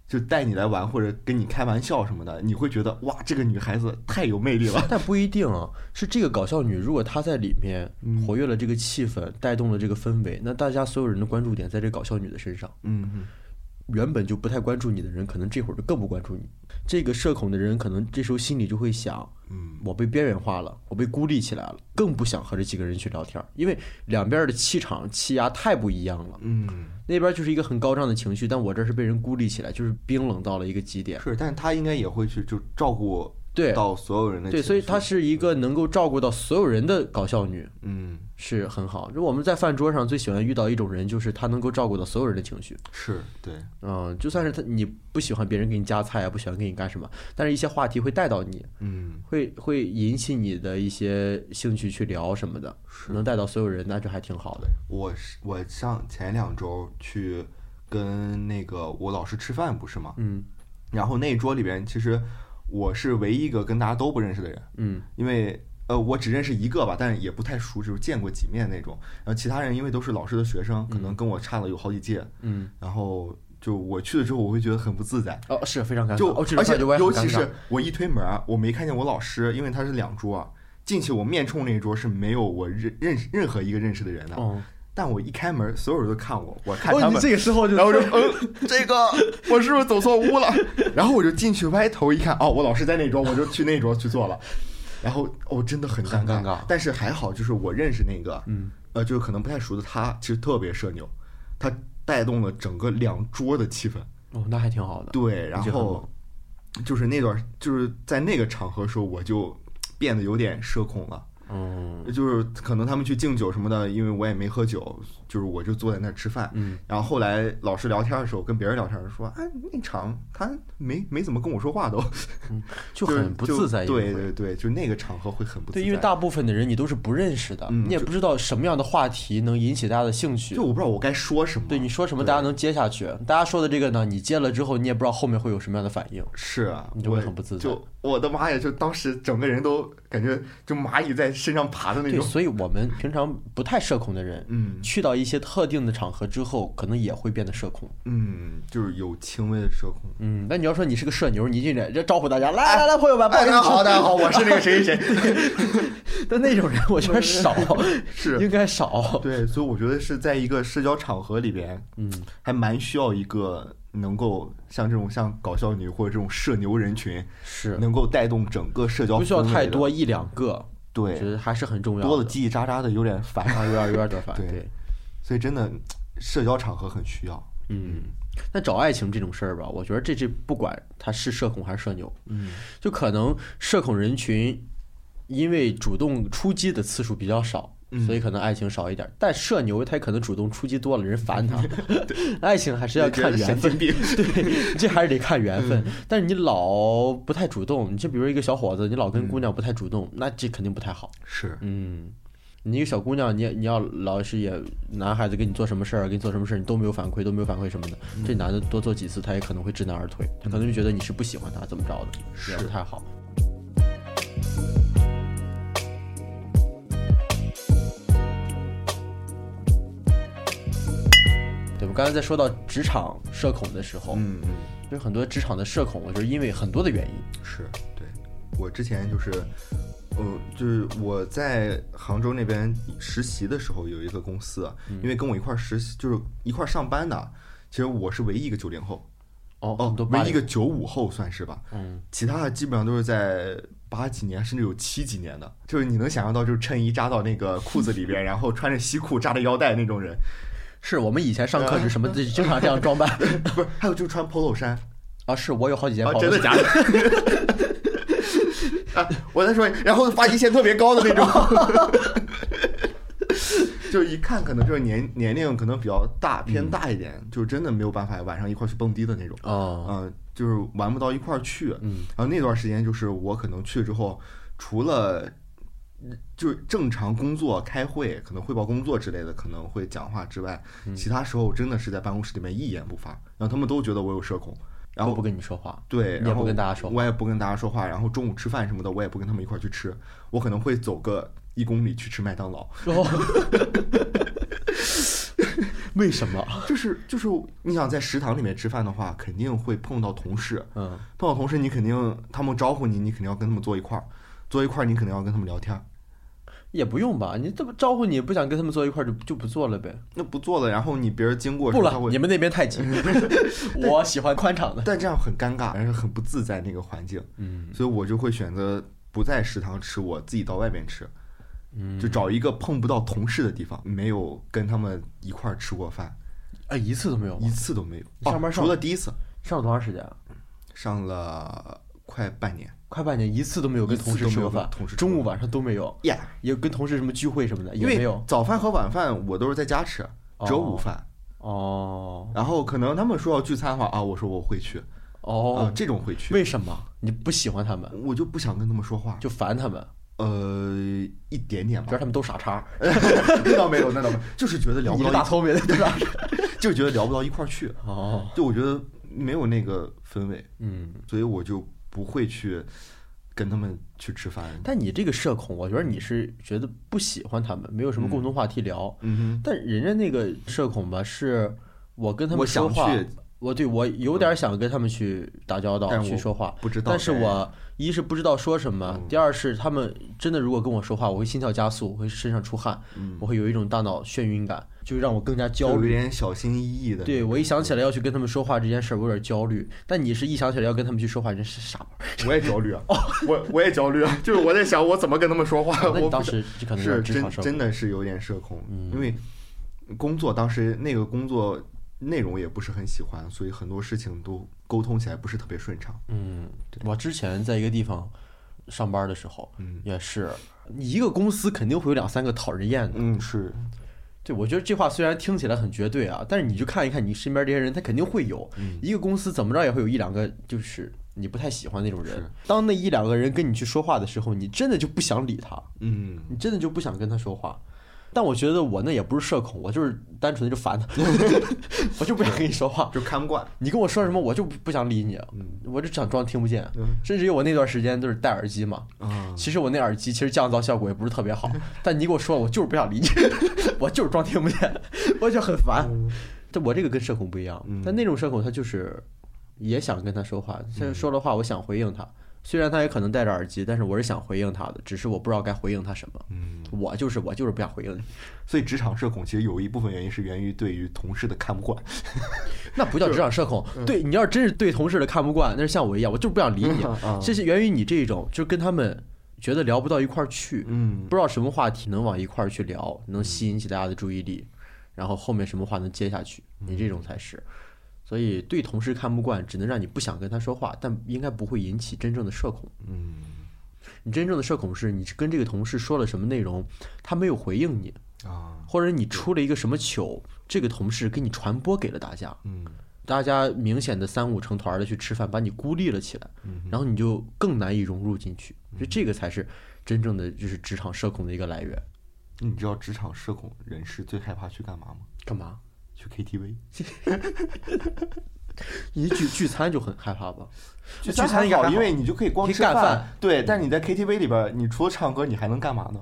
就带你来玩或者跟你开玩笑什么的，你会觉得哇，这个女孩子太有魅力了。但不一定啊。是这个搞笑女，如果她在里面活跃了这个气氛，带动了这个氛围，那大家所有人的关注点在这搞笑女的身上。嗯嗯，原本就不太关注你的人，可能这会儿就更不关注你。这个社恐的人，可能这时候心里就会想：嗯，我被边缘化了，我被孤立起来了，更不想和这几个人去聊天儿，因为两边的气场、气压太不一样了。嗯，那边就是一个很高涨的情绪，但我这是被人孤立起来，就是冰冷到了一个极点。是，但是他应该也会去就照顾对到所有人的对，所以她是一个能够照顾到所有人的搞笑女，嗯是很好。就我们在饭桌上最喜欢遇到一种人，就是她能够照顾到所有人的情绪。是对，嗯，就算是她你不喜欢别人给你夹菜啊，不喜欢给你干什么，但是一些话题会带到你，嗯会会引起你的一些兴趣去聊什么的，能带到所有人，那就还挺好的。我是我上前两周去跟那个我老师吃饭不是吗？嗯然后那一桌里边其实我是唯一一个跟大家都不认识的人，嗯因为呃我只认识一个吧，但是也不太熟，就是见过几面那种。然后其他人因为都是老师的学生，可能跟我差了有好几届，嗯，然后就我去了之后，我会觉得很不自在。哦，是非常尴尬。就哦，而且尤其是我一推门，我没看见我老师，因为他是两桌，进去我面冲那一桌是没有我认认识任何一个认识的人的。哦，但我一开门，所有人都看我，我看哦，他们，你这个时候就然后我就嗯，这个我是不是走错屋了？然后我就进去歪头一看，哦，我老师在那桌，我就去那桌去坐了。<laughs> 然后哦，真的很尴尬但是还好，就是我认识那个，嗯，呃，就是可能不太熟的他，其实特别社牛，他带动了整个两桌的气氛。哦，那还挺好的。对，然后就是那段，就是在那个场合时候，我就变得有点社恐了。嗯，就是可能他们去敬酒什么的，因为我也没喝酒，就是我就坐在那儿吃饭。嗯，然后后来老师聊天的时候，跟别人聊天说，哎，那场他没没怎么跟我说话都，<laughs> 就很不自在。对对对，就那个场合会很不自在。对，因为大部分的人你都是不认识的，你也不知道什么样的话题能引起大家的兴趣。就我不知道我该说什么。对，你说什么大家能接下去？大家说的这个呢，你接了之后，你也不知道后面会有什么样的反应。是啊，你就会很不自在。就我的妈呀！就当时整个人都感觉就蚂蚁在身上爬的那种。对，所以我们平常不太社恐的人，嗯，去到一些特定的场合之后，可能也会变得社恐。嗯，就是有轻微的社恐。嗯，那你要说你是个社牛，你进来就招呼大家，来来来，朋友们，大家好，大家好，我是那个谁谁谁。<laughs> 但那种人我觉得少，<laughs> 是应该少。对，所以我觉得是在一个社交场合里边，嗯，还蛮需要一个。能够像这种像搞笑女或者这种社牛人群，是能够带动整个社交，不需要太多一两个，对，觉得还是很重要。多了叽叽喳喳的有点烦，有点有点点烦。<laughs> 对，所以真的社交场合很需要。嗯，那找爱情这种事儿吧，我觉得这这不管他是社恐还是社牛，嗯，就可能社恐人群因为主动出击的次数比较少。所以可能爱情少一点，但社牛他可能主动出击多了，人烦他。<laughs> <laughs> 爱情还是要看缘分，<laughs> 对，这还是得看缘分。但是你老不太主动，你就比如一个小伙子，你老跟姑娘不太主动，那这肯定不太好。是，嗯，你一个小姑娘，你你要老是也男孩子给你做什么事儿，给你做什么事儿，你都没有反馈，都没有反馈什么的，这男的多做几次，他也可能会知难而退，他可能就觉得你是不喜欢他，怎么着的，也不太好。刚才在说到职场社恐的时候，嗯嗯，就是很多职场的社恐，我觉得因为很多的原因。是对，我之前就是，呃，就是我在杭州那边实习的时候，有一个公司，因为跟我一块实习，就是一块上班的，其实我是唯一一个九零后，哦哦，唯一一个九五后算是吧，嗯，其他的基本上都是在八几年，甚至有七几年的，就是你能想象到，就是衬衣扎到那个裤子里边，<laughs> 然后穿着西裤扎着腰带那种人。是我们以前上课是什么，经常这样装扮。<laughs> 不是，还有就是穿 polo 衫啊，是我有好几件。真的假的？<laughs> 啊，我在说，然后发际线特别高的那种，<laughs> 就一看可能就是年年龄可能比较大，偏大一点，就是真的没有办法晚上一块去蹦迪的那种。啊，嗯，就是玩不到一块去。嗯，然后那段时间就是我可能去之后，除了。就是正常工作、开会，可能汇报工作之类的，可能会讲话之外，其他时候真的是在办公室里面一言不发，然后他们都觉得我有社恐，然后不跟你说话，对，也不跟大家说，我也不跟大家说话，然后中午吃饭什么的，我也不跟他们一块去吃，我可能会走个一公里去吃麦当劳。<laughs> 为什么？<laughs> 就是就是你想在食堂里面吃饭的话，肯定会碰到同事，嗯，碰到同事你肯定他们招呼你，你肯定要跟他们坐一块儿。坐一块儿，你肯定要跟他们聊天，也不用吧？你这么招呼你不想跟他们坐一块儿，就就不坐了呗。那不坐了，然后你别人经过，不了，你们那边太挤，<laughs> 我喜欢宽敞的。但这样很尴尬，而且很不自在那个环境。嗯，所以我就会选择不在食堂吃，我自己到外面吃。嗯，就找一个碰不到同事的地方，没有跟他们一块儿吃过饭。哎，一次都没有，一次都没有。上班除了第一次，上了多长时间？上了快半年。快半年一次都没有跟同事吃过饭，中午晚上都没有，呀，也跟同事什么聚会什么的也没有。早饭和晚饭我都是在家吃，只有午饭。哦。然后可能他们说要聚餐的话啊，我说我会去。哦。这种会去。为什么？你不喜欢他们？我就不想跟他们说话，就烦他们。呃，一点点吧。觉得他们都傻叉。<laughs> 那倒没有，那倒没有，就是觉得聊不到。大聪明的 <laughs> 对吧？就觉得聊不到一块儿去。哦。就我觉得没有那个氛围。嗯。所以我就不会去。跟他们去吃饭，但你这个社恐，我觉得你是觉得不喜欢他们，没有什么共同话题聊。嗯哼。但人家那个社恐吧，是我跟他们说话，我对我有点想跟他们去打交道，去说话。不知道。但是我一是不知道说什么，第二是他们真的如果跟我说话，我会心跳加速，我会身上出汗，我会有一种大脑眩晕感。就让我更加焦虑，有点小心翼翼的。对我一想起来要去跟他们说话这件事儿，我有点焦虑。但你是一想起来要跟他们去说话，真是傻。我也焦虑啊，<laughs> 我我也焦虑啊，就是我在想我怎么跟他们说话。我当时可能是真真的是有点社恐，因为工作当时那个工作内容也不是很喜欢，所以很多事情都沟通起来不是特别顺畅。嗯，我之前在一个地方，上班的时候，嗯也是，你一个公司肯定会有两三个讨人厌的。嗯是，对，我觉得这话虽然听起来很绝对啊，但是你就看一看你身边这些人，他肯定会有。嗯一个公司怎么着也会有一两个就是你不太喜欢那种人。当那一两个人跟你去说话的时候，你真的就不想理他，嗯你真的就不想跟他说话。但我觉得我那也不是社恐，我就是单纯的就烦他，<laughs> 我就不想跟你说话。<laughs> 就看不惯，你跟我说什么，我就不不想理你，嗯。我就想装听不见。嗯。甚至于我那段时间都是戴耳机嘛，啊。其实我那耳机其实降噪效果也不是特别好，<laughs> 但你给我说，我就是不想理你，我就是装听不见，我就很烦。但我这个跟社恐不一样嗯，但那种社恐他就是也想跟他说话，他说的话我想回应他，虽然他也可能戴着耳机，但是我是想回应他的，只是我不知道该回应他什么。嗯，我就是我就是不想回应你，<laughs> 所以职场社恐其实有一部分原因是源于对于同事的看不惯，<laughs> 那不叫职场社恐。<laughs> 对你要是真是对同事的看不惯，那是像我一样，我就是不想理你啊。这是源于你这种，就是跟他们觉得聊不到一块儿去，嗯不知道什么话题能往一块儿去聊，能吸引起大家的注意力，然后后面什么话能接下去，你这种才是。所以对同事看不惯，只能让你不想跟他说话，但应该不会引起真正的社恐。嗯你真正的社恐是你跟这个同事说了什么内容，他没有回应你，啊或者你出了一个什么糗，这个同事给你传播给了大家，嗯大家明显的三五成团的去吃饭，把你孤立了起来，嗯然后你就更难以融入进去。所以这个才是真正的就是职场社恐的一个来源。你知道职场社恐人士最害怕去干嘛吗？干嘛？去 KTV。<laughs> 你聚聚餐就很害怕吧？聚餐好因为你就可以光吃干饭对，但你在 KTV 里边，你除了唱歌，你还能干嘛呢？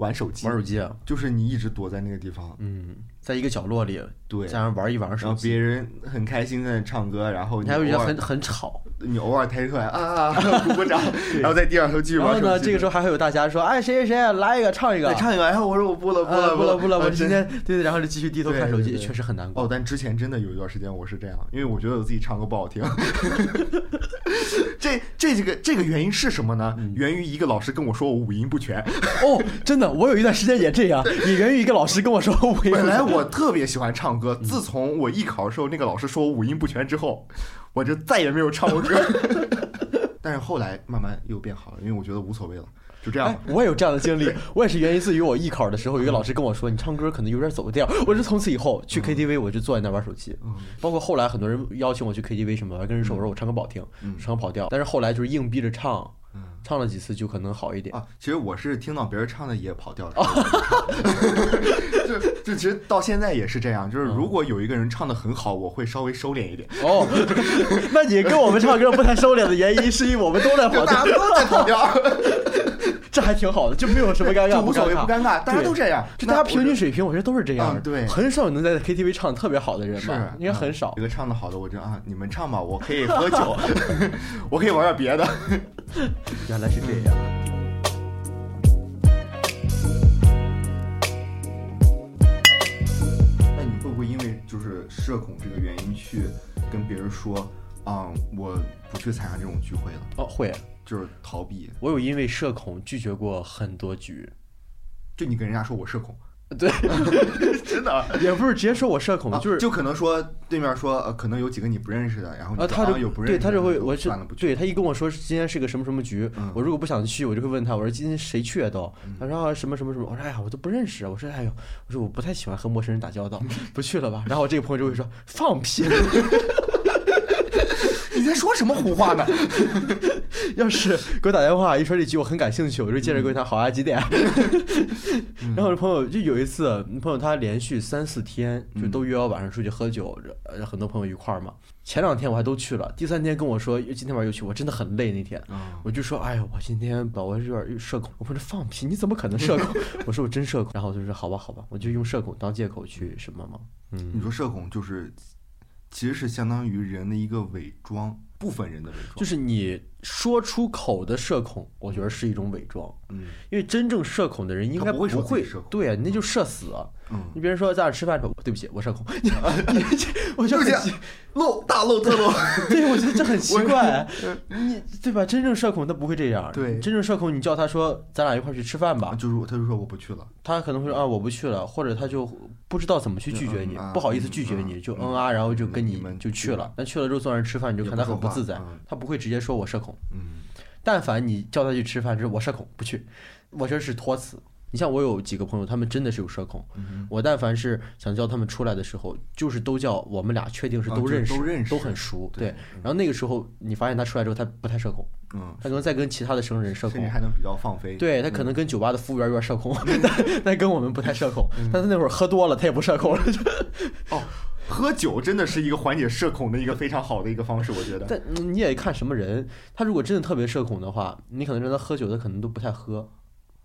玩手机，玩手机啊，就是你一直躲在那个地方，嗯，在一个角落里，对，在那玩一玩然手机，后别人很开心在唱歌，然后你还会觉得很很吵。你偶尔抬出来啊，鼓鼓掌，<laughs> 然后在地上头继续然后呢。这个时候还会有大家说，哎，谁谁谁来一个唱一个对，唱一个，然后我说我不了不呃了不了不了，呃我今天对对，然后就继续低头看手机，确实很难过哦，。但之前真的有一段时间我是这样，因为我觉得我自己唱歌不好听。<laughs> 这这这个这个原因是什么呢？嗯源于一个老师跟我说我五音不全。哦，真的，我有一段时间也这样，也源于一个老师跟我说我五音本来我特别喜欢唱歌，嗯自从我艺考的时候那个老师说我五音不全之后，我就再也没有唱过歌。<laughs> 但是后来慢慢又变好了，因为我觉得无所谓了，就这样我也有这样的经历，我也是源于自于我艺考的时候，有一个老师跟我说，你唱歌可能有点走调。我是从此以后去 KTV，我就坐在那玩手机。嗯包括后来很多人邀请我去 KTV 什么，跟人说我说我唱歌不好听，嗯唱歌跑调。但是后来就是硬逼着唱，嗯唱了几次就可能好一点。啊，其实我是听到别人唱的也跑调了，<laughs> 就就其实到现在也是这样，就是如果有一个人唱的很好，我会稍微收敛一点，哦，<laughs> 那你跟我们唱歌不太收敛的原因，是因为我们都在跑调，大家都在跑调，<laughs> 这还挺好的，就没有什么尴尬，就无所谓不。尴尬，大家都这样，就大家平均水平，我觉得都是这样。对。很少有能在 KTV 唱的特别好的人吧，应该很少。一。个唱的好的，我就啊，你们唱吧，我可以喝酒，我可以玩点别的。原来是这样。那你会不会因为就是社恐这个原因去跟别人说，啊、我不去参加这种聚会了，哦，会，就是逃避？我有因为社恐拒绝过很多局。就你跟人家说我社恐，<laughs> 对，<laughs> 真的。也不是直接说我社恐，啊就是就可能说对面说呃，可能有几个你不认识的，然后他就对有不认识的，他就会我是。对他一跟我说今天是个什么什么局，嗯我如果不想去，我就会问他，我说今天谁去啊都？他说啊什么什么什么，我说哎呀我都不认识，我说哎呦，我说我不太喜欢和陌生人打交道，<laughs> 不去了吧。然后我这个朋友就会说放屁，你在说什么胡话呢？<laughs> 要是给我打电话一说这局我很感兴趣，我就接着跟他好啊几点。<laughs> 然后我的朋友就有一次，朋友他连续三四天就都约我晚上出去喝酒，呃很多朋友一块儿嘛。前两天我还都去了，第三天跟我说今天晚上又去，我真的很累那天。啊，我就说，哎呀，我今天吧，我有点社恐。我说放屁，你怎么可能社恐？<laughs> 我说我真社恐。然后我就说好吧，好吧，我就用社恐当借口去什么嘛。嗯，你说社恐就是，其实是相当于人的一个伪装，部分人的伪装。就是你说出口的社恐，我觉得是一种伪装，嗯因为真正社恐的人应该不会说会社恐对啊，那就社死啊。嗯，你比如说在哪儿吃饭，说对不起，我社恐。<laughs> 你 <laughs> 你这我就很对不起，漏大漏特漏。<laughs> 对，我觉得这很奇怪。你对吧？真正社恐他不会这样。对真正社恐，你叫他说咱俩一块去吃饭吧，就是他就说我不去了，他可能会说啊我不去了，或者他就不知道怎么去拒绝你，不好意思拒绝你，嗯就嗯啊，然后就跟你你们就去了。但去了之后坐那儿吃饭，你就看他很不自在他不会直接说我社恐。嗯但凡你叫他去吃饭，就是我社恐不去，我这是托词。你像我有几个朋友，他们真的是有社恐。我但凡是想叫他们出来的时候，就是都叫我们俩确定是啊都认识，就都认识很熟。对然后那个时候你发现他出来之后，他不太社恐，嗯，他可能在跟其他的生人社恐。还能比较放飞。对他可能跟酒吧的服务员有点社恐，<laughs> 但但跟我们不太社恐。但他那会儿喝多了，他也不社恐了。就哦，喝酒真的是一个缓解社恐的一个非常好的一个方式，我觉得。但你也看什么人，他如果真的特别社恐的话，你可能让他喝酒，他可能都不太喝。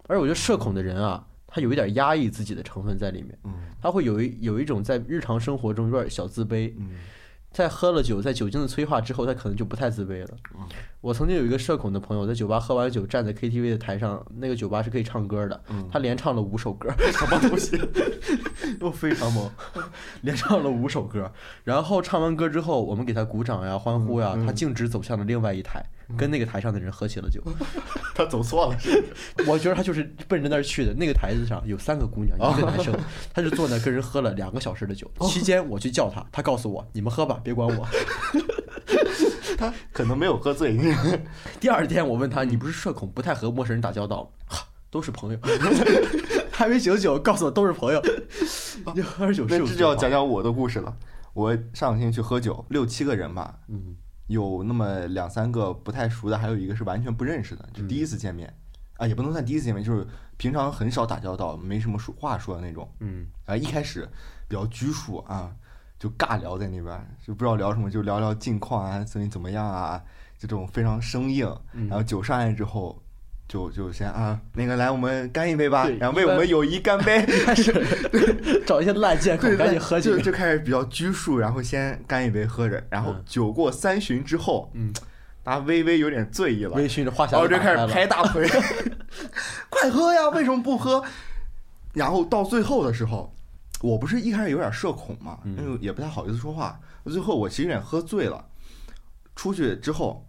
而我觉得社恐的人啊，他有一点压抑自己的成分在里面，嗯他会有一有一种在日常生活中有点小自卑。嗯在喝了酒，在酒精的催化之后，他可能就不太自卑了。嗯我曾经有一个社恐的朋友，在酒吧喝完酒，站在 KTV 的台上，那个酒吧是可以唱歌的，嗯，他连唱了五首歌，什么东西？<laughs> 都非常猛，<laughs> 连唱了五首歌。然后唱完歌之后，我们给他鼓掌呀、欢呼呀，他径直走向了另外一台，跟那个台上的人喝起了酒。<laughs> 他走错了。我觉得他就是奔着那儿去的。那个台子上有三个姑娘，一个男生，他就坐那跟人喝了两个小时的酒。期间我去叫他，他告诉我：“你们喝吧，别管我。<laughs> 他可能没有喝醉。<laughs> ”第二天我问他：“你不是社恐，不太和陌生人打交道吗？”都是朋友，还没醒酒，告诉我都是朋友。你喝点酒是那有这就要讲讲，讲我的故事了。我上星期去喝酒，六七个人吧，嗯有那么两三个不太熟的，还有一个是完全不认识的，就第一次见面，啊，也不能算第一次见面，就是平常很少打交道，没什么说话说的那种。嗯啊，一开始比较拘束啊，就尬聊在那边儿，就不知道聊什么，就聊聊近况啊，最近怎么样啊，这种非常生硬。嗯然后酒上来之后，就就先啊，那个来我们干一杯吧，然后为我们友谊干杯。开始 <laughs> 找一些烂借口，赶紧喝酒就。就开始比较拘束，然后先干一杯喝着，然后嗯酒过三巡之后，嗯，大家微微有点醉意了，微醺的话匣然后就开始拍大腿，<laughs> 快喝呀！为什么不喝？然后到最后的时候，我不是一开始有点社恐嘛，嗯因为也不太好意思说话。最后我其实有点喝醉了，出去之后，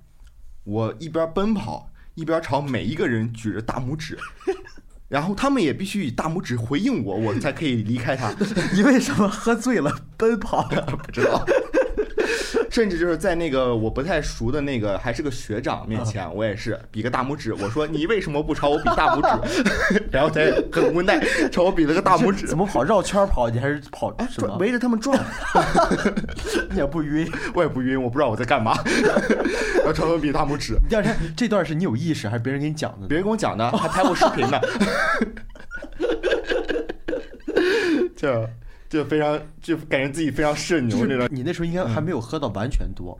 我一边奔跑一边朝每一个人举着大拇指，<laughs> 然后他们也必须以大拇指回应我，我才可以离开他。<laughs> 你为什么喝醉了奔跑呀？<laughs> 不知道。甚至就是在那个我不太熟的那个还是个学长面前，我也是比个大拇指，我说你为什么不朝我比大拇指？<laughs> 然后他很无奈朝我比了个大拇指，<laughs> 怎么跑绕圈跑？你还是跑哎什么转？围着他们转，<laughs> 你也不晕。我也不晕，我不知道我在干嘛，然后朝我比大拇指。第二天这段是你有意识还是别人给你讲的？别人跟我讲的，还拍过视频呢。这这非常就感觉自己非常社就牛那种，你那时候应该还没有喝到完全多，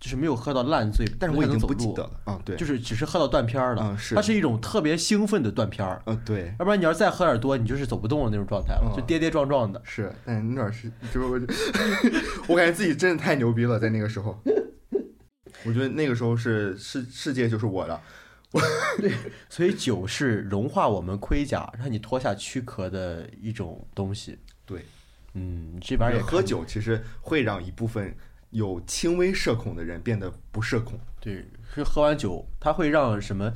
就是没有喝到烂醉，但是我已经不记得了。嗯，对，就是只是喝到断片儿了。嗯是它是一种特别兴奋的断片儿，嗯对。要不然你要是再喝点多，你就是走不动的那种状态了，嗯。就跌跌撞撞的。是，但是那段是，就是我就，<laughs> 我感觉自己真的太牛逼了，在那个时候，<laughs> 我觉得那个时候是世世界就是我的，<laughs> 对所以酒是融化我们盔甲，让你脱下躯壳的一种东西。对，嗯，这玩意儿也喝酒其实会让一部分有轻微社恐的人变得不社恐，对，是喝完酒，它会让什么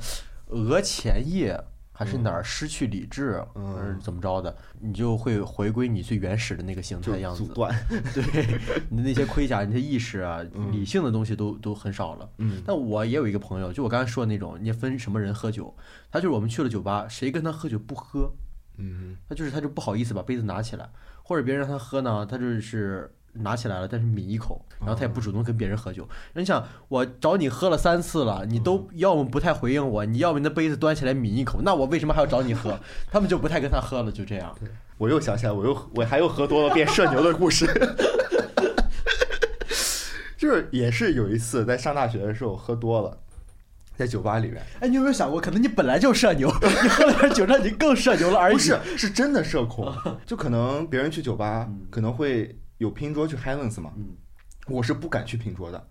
额前叶还是哪儿失去理智，嗯。怎么着的，你就会回归你最原始的那个形态样子。阻断，<laughs> 对，你的那些盔甲、你的意识啊、嗯。理性的东西都都很少了。嗯。但我也有一个朋友，就我刚才说的那种，你分什么人喝酒，他就是我们去了酒吧，谁跟他喝酒不喝，嗯。他就是他就不好意思把杯子拿起来，或者别人让他喝呢，他就是拿起来了，但是抿一口，然后他也不主动跟别人喝酒。你想，我找你喝了三次了，你都要么不太回应我，你要么你的杯子端起来抿一口，那我为什么还要找你喝？他们就不太跟他喝了，就这样。我又想起来，我又我还又喝多了变社牛的故事，<laughs> 就是也是有一次在上大学的时候喝多了，在酒吧里面，哎，你有没有想过，可能你本来就社牛，<laughs> 你喝了点酒让你更社牛了而已。不是，是真的社恐，就可能别人去酒吧嗯。可能会有拼桌去 Highlands 嘛，嗯。我是不敢去拼桌的，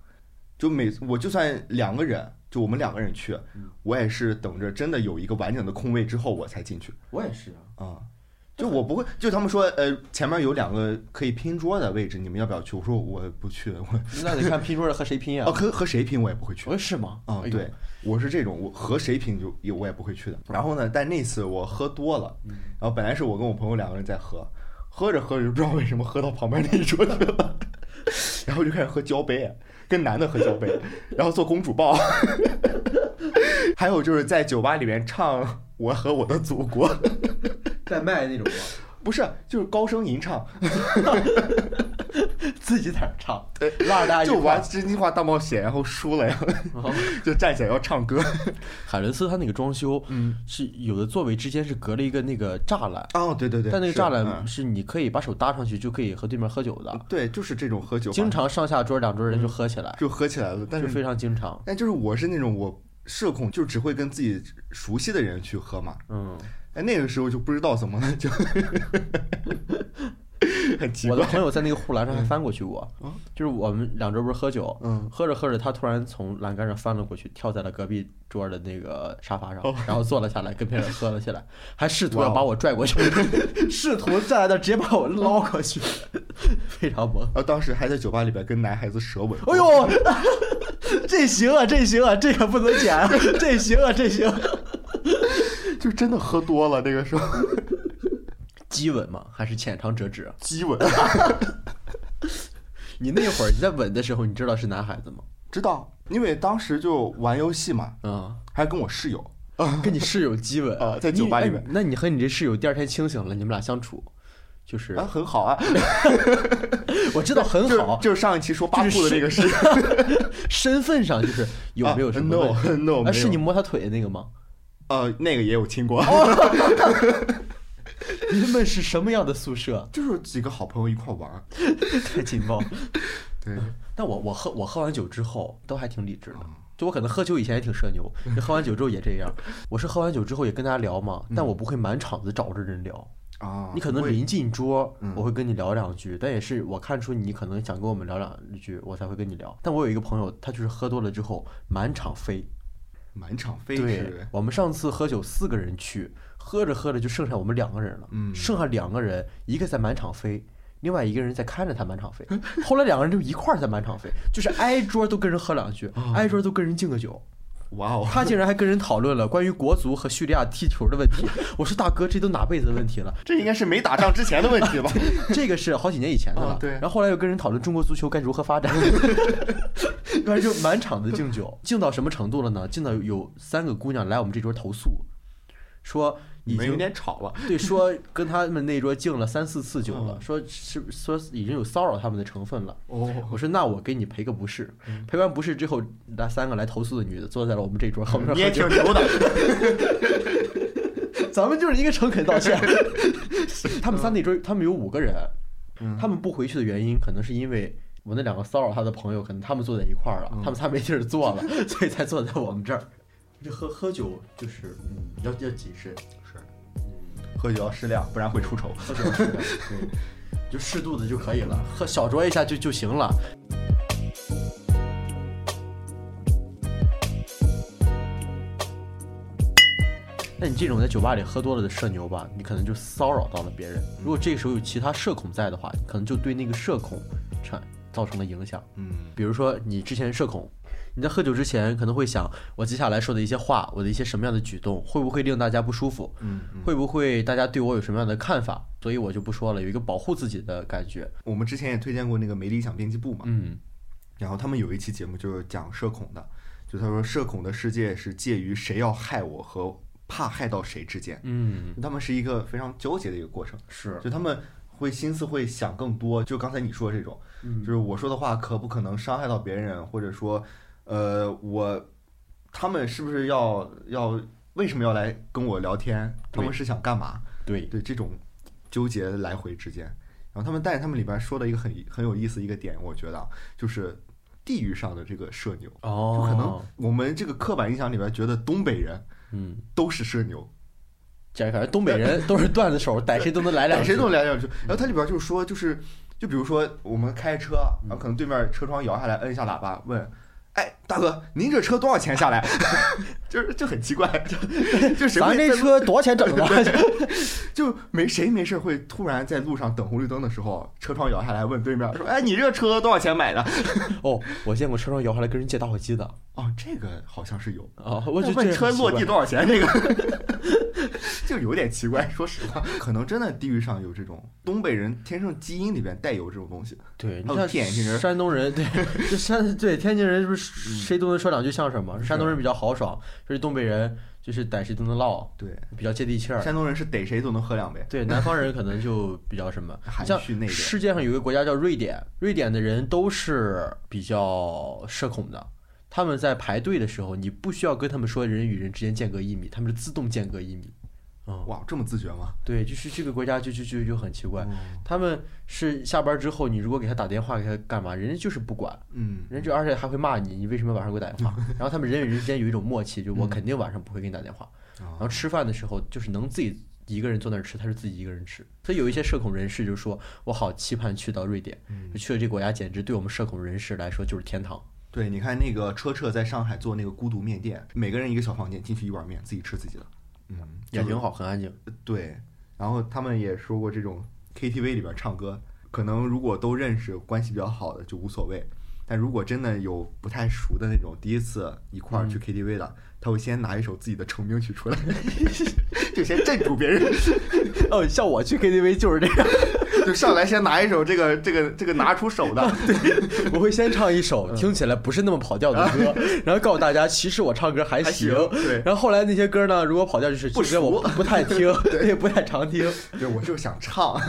就每我就算两个人，就我们两个人去嗯，我也是等着真的有一个完整的空位之后我才进去。我也是啊。啊。就我不会，就他们说，呃，前面有两个可以拼桌的位置，你们要不要去？我说我不去，我 <laughs> 那得看拼桌的和谁拼呀、哦，和和谁拼我也不会去是吗？啊、哎呦对，，我是这种，我和谁拼就也我也不会去的。然后呢，但那次我喝多了，嗯然后本来是我跟我朋友两个人在喝，喝着喝着就不知道为什么喝到旁边那一桌去了。<laughs> 然后就开始喝交杯，跟男的喝交杯，然后做公主抱，<laughs> 还有就是在酒吧里面唱《我和我的祖国 <laughs>》，在卖那种吗？<laughs> 不是，就是高声吟唱，<laughs> 自己在那唱，拉着大家就玩真心话大冒险，然后输了呀，就站起来要唱歌。海伦斯他那个装修，嗯，是有的座位之间是隔了一个那个栅栏，哦，对对对，但那个栅栏嗯是你可以把手搭上去就可以和对面喝酒的，对，就是这种喝酒，经常上下桌两桌人就喝起来，就喝起来了，但是非常经常。但就是我是那种我社恐，就只会跟自己熟悉的人去喝嘛。嗯，哎，那个时候就不知道怎么了，就 <laughs> 很奇怪。我的朋友在那个护栏上还翻过去过嗯，就是我们两周不是喝酒，嗯，喝着喝着，他突然从栏杆上翻了过去，跳在了隔壁桌的那个沙发上哦，然后坐了下来，跟别人喝了起来，还试图要把我拽过去，<laughs> 试图站在那儿直接把我捞过去，<laughs> 非常猛。然后当时还在酒吧里边跟男孩子舌吻。哎呦，<laughs> 这行啊，这行啊，这个不能剪啊，这行啊，这行。<laughs> 就真的喝多了，那个时候激吻吗？还是浅尝辄止？<laughs> 激吻。你那会儿你在吻的时候，你知道是男孩子吗？知道，因为当时就玩游戏嘛，嗯、还跟我室友。跟你室友激吻啊在酒吧里面那你和你这室友第二天清醒了，你们俩相处，就是啊，很好啊，<laughs> 我知道很好，就是上一期说八就是兔的那个事，<laughs> 身份上就是有没有？？No <laughs> No，啊，是你摸他腿的那个吗？呃，那个也有亲过，你们是什么样的宿舍？就是几个好朋友一块玩。太劲爆！对，但我我喝我喝完酒之后都还挺理智的，嗯就我可能喝酒以前也挺社牛，就喝完酒之后也这样。我是喝完酒之后也跟大家聊嘛，但我不会满场子找着人聊。啊，你可能临近桌嗯，我会跟你聊两句，但也是我看出你可能想跟我们聊两句，我才会跟你聊。但我有一个朋友，他就是喝多了之后满场飞。满场飞对，我们上次喝酒四个人去，喝着喝着就剩下我们两个人了。嗯剩下两个人，一个在满场飞，另外一个人在看着他满场飞。<laughs> 后来两个人就一块儿在满场飞，就是挨桌都跟人喝两句，哦挨桌都跟人敬个酒。哇哦，他竟然还跟人讨论了关于国足和叙利亚踢球的问题。<laughs> 我说大哥，这都哪辈子的问题了？这应该是没打仗之前的问题吧？<laughs> 这个是好几年以前的了。哦对然后后来又跟人讨论中国足球该如何发展，<laughs> 反正就满场的敬酒，敬到什么程度了呢？敬到有三个姑娘来我们这桌投诉，说已经有点吵了。对 <laughs> 说跟他们那桌敬了三四次酒了，嗯说是说已经有骚扰他们的成分了。哦，我说那我给你赔个不是，赔完不是之后，那三个来投诉的女的坐在了我们这桌后面你也喝酒挺，牛的。<laughs> 咱们就是一个诚恳道歉。<laughs> 他们仨那桌，他们有五个人，嗯他们不回去的原因，可能是因为我那两个骚扰他的朋友，可能他们坐在一块儿了，嗯他们仨没地儿坐了，所以才坐在我们这儿。这喝喝酒就是，嗯，要要谨慎，是，喝酒要适量，不然会出丑。喝酒适量，对，就适度的就可以了，喝小酌一下就就行了。那你这种在酒吧里喝多了的社牛吧，你可能就骚扰到了别人。如果这个时候有其他社恐在的话，可能就对那个社恐产造成了影响。嗯比如说你之前社恐，你在喝酒之前可能会想，我接下来说的一些话，我的一些什么样的举动，会不会令大家不舒服？嗯，会不会大家对我有什么样的看法？所以我就不说了，有一个保护自己的感觉。我们之前也推荐过那个没理想编辑部嘛，嗯然后他们有一期节目就是讲社恐的，就他说社恐的世界是介于谁要害我和怕害到谁之间，嗯，他们是一个非常纠结的一个过程，是，就他们会心思会想更多，就刚才你说的这种，嗯就是我说的话可不可能伤害到别人，或者说，呃，我他们是不是要要为什么要来跟我聊天？他们是想干嘛？对，对这种纠结来回之间，然后他们但是他们里边说的一个很很有意思一个点，我觉得啊就是地域上的这个社牛，就哦，可能我们这个刻板印象里边觉得东北人嗯，都是社牛，这样感觉东北人都是段子手，逮谁都能来两句，逮谁都能来两句。然后它里边就是说，就是就比如说我们开车，然后可能对面车窗摇下来，摁一下喇叭，问。哎，大哥，您这车多少钱下来？<laughs> 就是就很奇怪，<laughs> 就就谁咱这车多少钱整的？<laughs> 就没谁没事会突然在路上等红绿灯的时候，车窗摇下来问对面说：“哎，你这车多少钱买的哦，我见过车窗摇下来跟人借打火机的，哦，这个好像是有哦，我就问车落地多少钱？这个就有点奇怪，说实话，可能真的地域上有这种东北人天生基因里边带有这种东西。对，你像天津人、山东人，对，<laughs> 就山对天津人是不是谁都能说两句相声嘛？山东人比较豪爽，就是东北人就是逮谁都能唠，对，比较接地气儿。山东人是逮谁都能喝两杯，对，南方人可能就比较什么 <laughs> 含蓄内敛。世界上有一个国家叫瑞典，瑞典的人都是比较社恐的。他们在排队的时候，你不需要跟他们说人与人之间间隔一米，他们是自动间隔一米。嗯，哇，这么自觉吗？对，就是这个国家就就就就很奇怪。他们是下班之后，你如果给他打电话，给他干嘛，人家就是不管。嗯，人家而且还会骂你，你为什么晚上给我打电话？<laughs> 然后他们人与人之间有一种默契，就我肯定晚上不会给你打电话。然后吃饭的时候，就是能自己一个人坐那儿吃，他是自己一个人吃。所以有一些社恐人士就说：“我好期盼去到瑞典，去了这个国家，简直对我们社恐人士来说就是天堂。”对，你看那个车澈在上海做那个孤独面店，每个人一个小房间，进去一碗面，自己吃自己的，嗯，也挺好，很安静。对，然后他们也说过，这种 KTV 里边唱歌，可能如果都认识、关系比较好的就无所谓，但如果真的有不太熟的那种，第一次一块儿去 KTV 的，他会先拿一首自己的成名曲出来，<laughs> 就先镇住别人。哦，像我去 KTV 就是这样。就 <laughs> 上来先拿一首这个这个这个拿出手的，<laughs> 我会先唱一首听起来不是那么跑调的歌，<laughs> 然后告诉大家其实我唱歌还行。对，然后后来那些歌呢，如果跑调就是不实，我不太听，对，不太常听。对，我就想唱。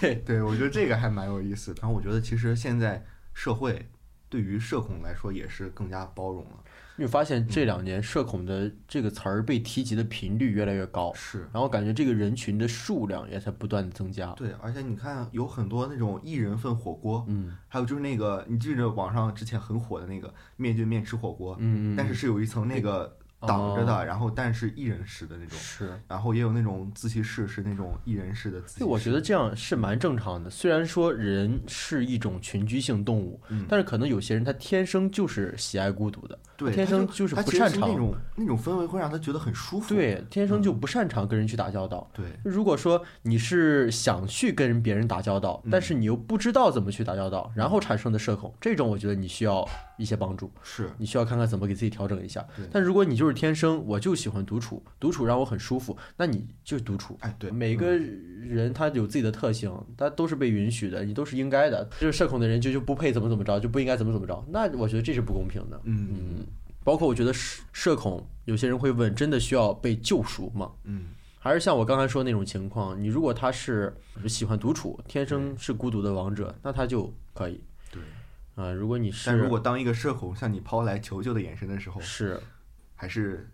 对，对我觉得这个还蛮有意思的。然后我觉得其实现在社会对于社恐来说也是更加包容了。你发现这两年“社恐”的这个词儿被提及的频率越来越高，是，然后感觉这个人群的数量也在不断的增加。对，而且你看，有很多那种一人份火锅，嗯，还有就是那个，你记着网上之前很火的那个面对面吃火锅，嗯嗯，但是是有一层那个。挡着的，然后但是一人式的那种，是，然后也有那种自习室是那种一人式的。对，我觉得这样是蛮正常的。虽然说人是一种群居性动物，但是可能有些人他天生就是喜爱孤独的，对，天生就是不擅长那种那种氛围会让他觉得很舒服。对，天生就不擅长跟人去打交道。对，如果说你是想去跟别人打交道，但是你又不知道怎么去打交道，然后产生的社恐，这种我觉得你需要一些帮助。是，你需要看看怎么给自己调整一下。但如果你就是天生我就喜欢独处，独处让我很舒服。那你就独处。哎，对，每个人他有自己的特性，他都是被允许的，你都是应该的。就是社恐的人就就不配怎么怎么着，就不应该怎么怎么着。那我觉得这是不公平的。嗯嗯。包括我觉得社社恐，有些人会问，真的需要被救赎吗？嗯。还是像我刚才说那种情况，你如果他是喜欢独处，天生是孤独的王者，那他就可以。对。啊，如果你是，但如果当一个社恐向你抛来求救的眼神的时候，是，还是。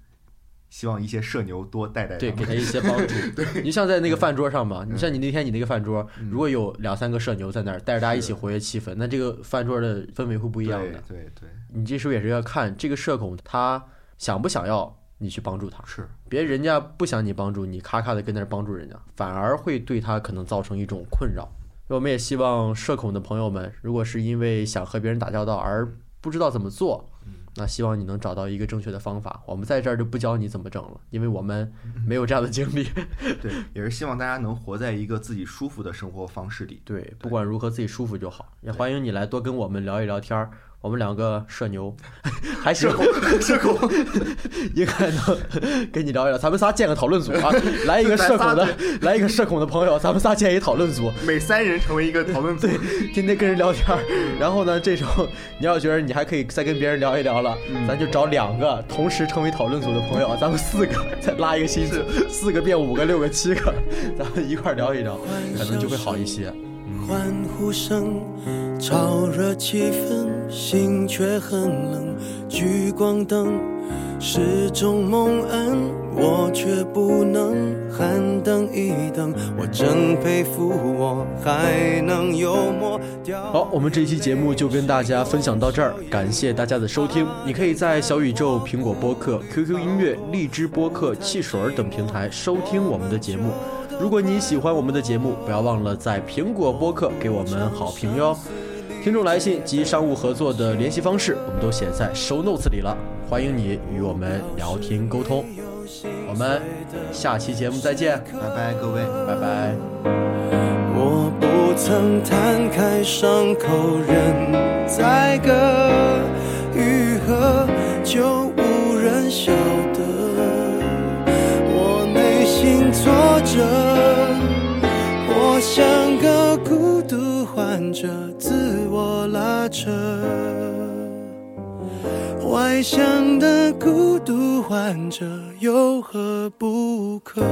希望一些社牛多带带，对，给他一些帮助。<laughs> 对，你像在那个饭桌上嘛，你像你那天你那个饭桌，如果有两三个社牛在那儿带着大家一起活跃气氛，那这个饭桌的氛围会不一样的。对对，你这时候也是要看这个社恐他想不想要你去帮助他，是，别人家不想你帮助，你咔咔的跟那儿帮助人家，反而会对他可能造成一种困扰。我们也希望社恐的朋友们，如果是因为想和别人打交道而不知道怎么做。那希望你能找到一个正确的方法。我们在这儿就不教你怎么整了，因为我们没有这样的经历。<laughs> 对，也是希望大家能活在一个自己舒服的生活方式里。对，不管如何自己舒服就好。也欢迎你来多跟我们聊一聊天儿。我们两个社牛，<laughs> 还社恐，社恐，<laughs> 应该能跟你聊一聊。咱们仨建个讨论组啊，<laughs> 来一个社恐的，来一个社恐的朋友，咱们仨建一讨论组，每三人成为一个讨论组，天天跟人聊天。然后呢，这时候你要觉得你还可以再跟别人聊一聊了，咱就找两个同时成为讨论组的朋友，咱们四个再拉一个新组，四个变五个，六个，七个，咱们一块聊一聊，可能就会好一些。欢呼声炒热气氛，心却很冷。聚光灯是种蒙恩，我却不能喊等一等。我真佩服，我还能幽默。好，我们这期节目就跟大家分享到这儿，感谢大家的收听。你可以在小宇宙、苹果播客、QQ 音乐、荔枝播客、汽水等平台收听我们的节目。如果你喜欢我们的节目，不要忘了在苹果播客给我们好评哟。听众来信及商务合作的联系方式，我们都写在 show notes 里了，欢迎你与我们聊天沟通。我们下期节目再见，拜拜，各位，拜拜。我不曾摊开伤口，任宰割愈合。就无人晓挫折，我像个孤独患者，自我拉扯。外向的孤独患者有何不可？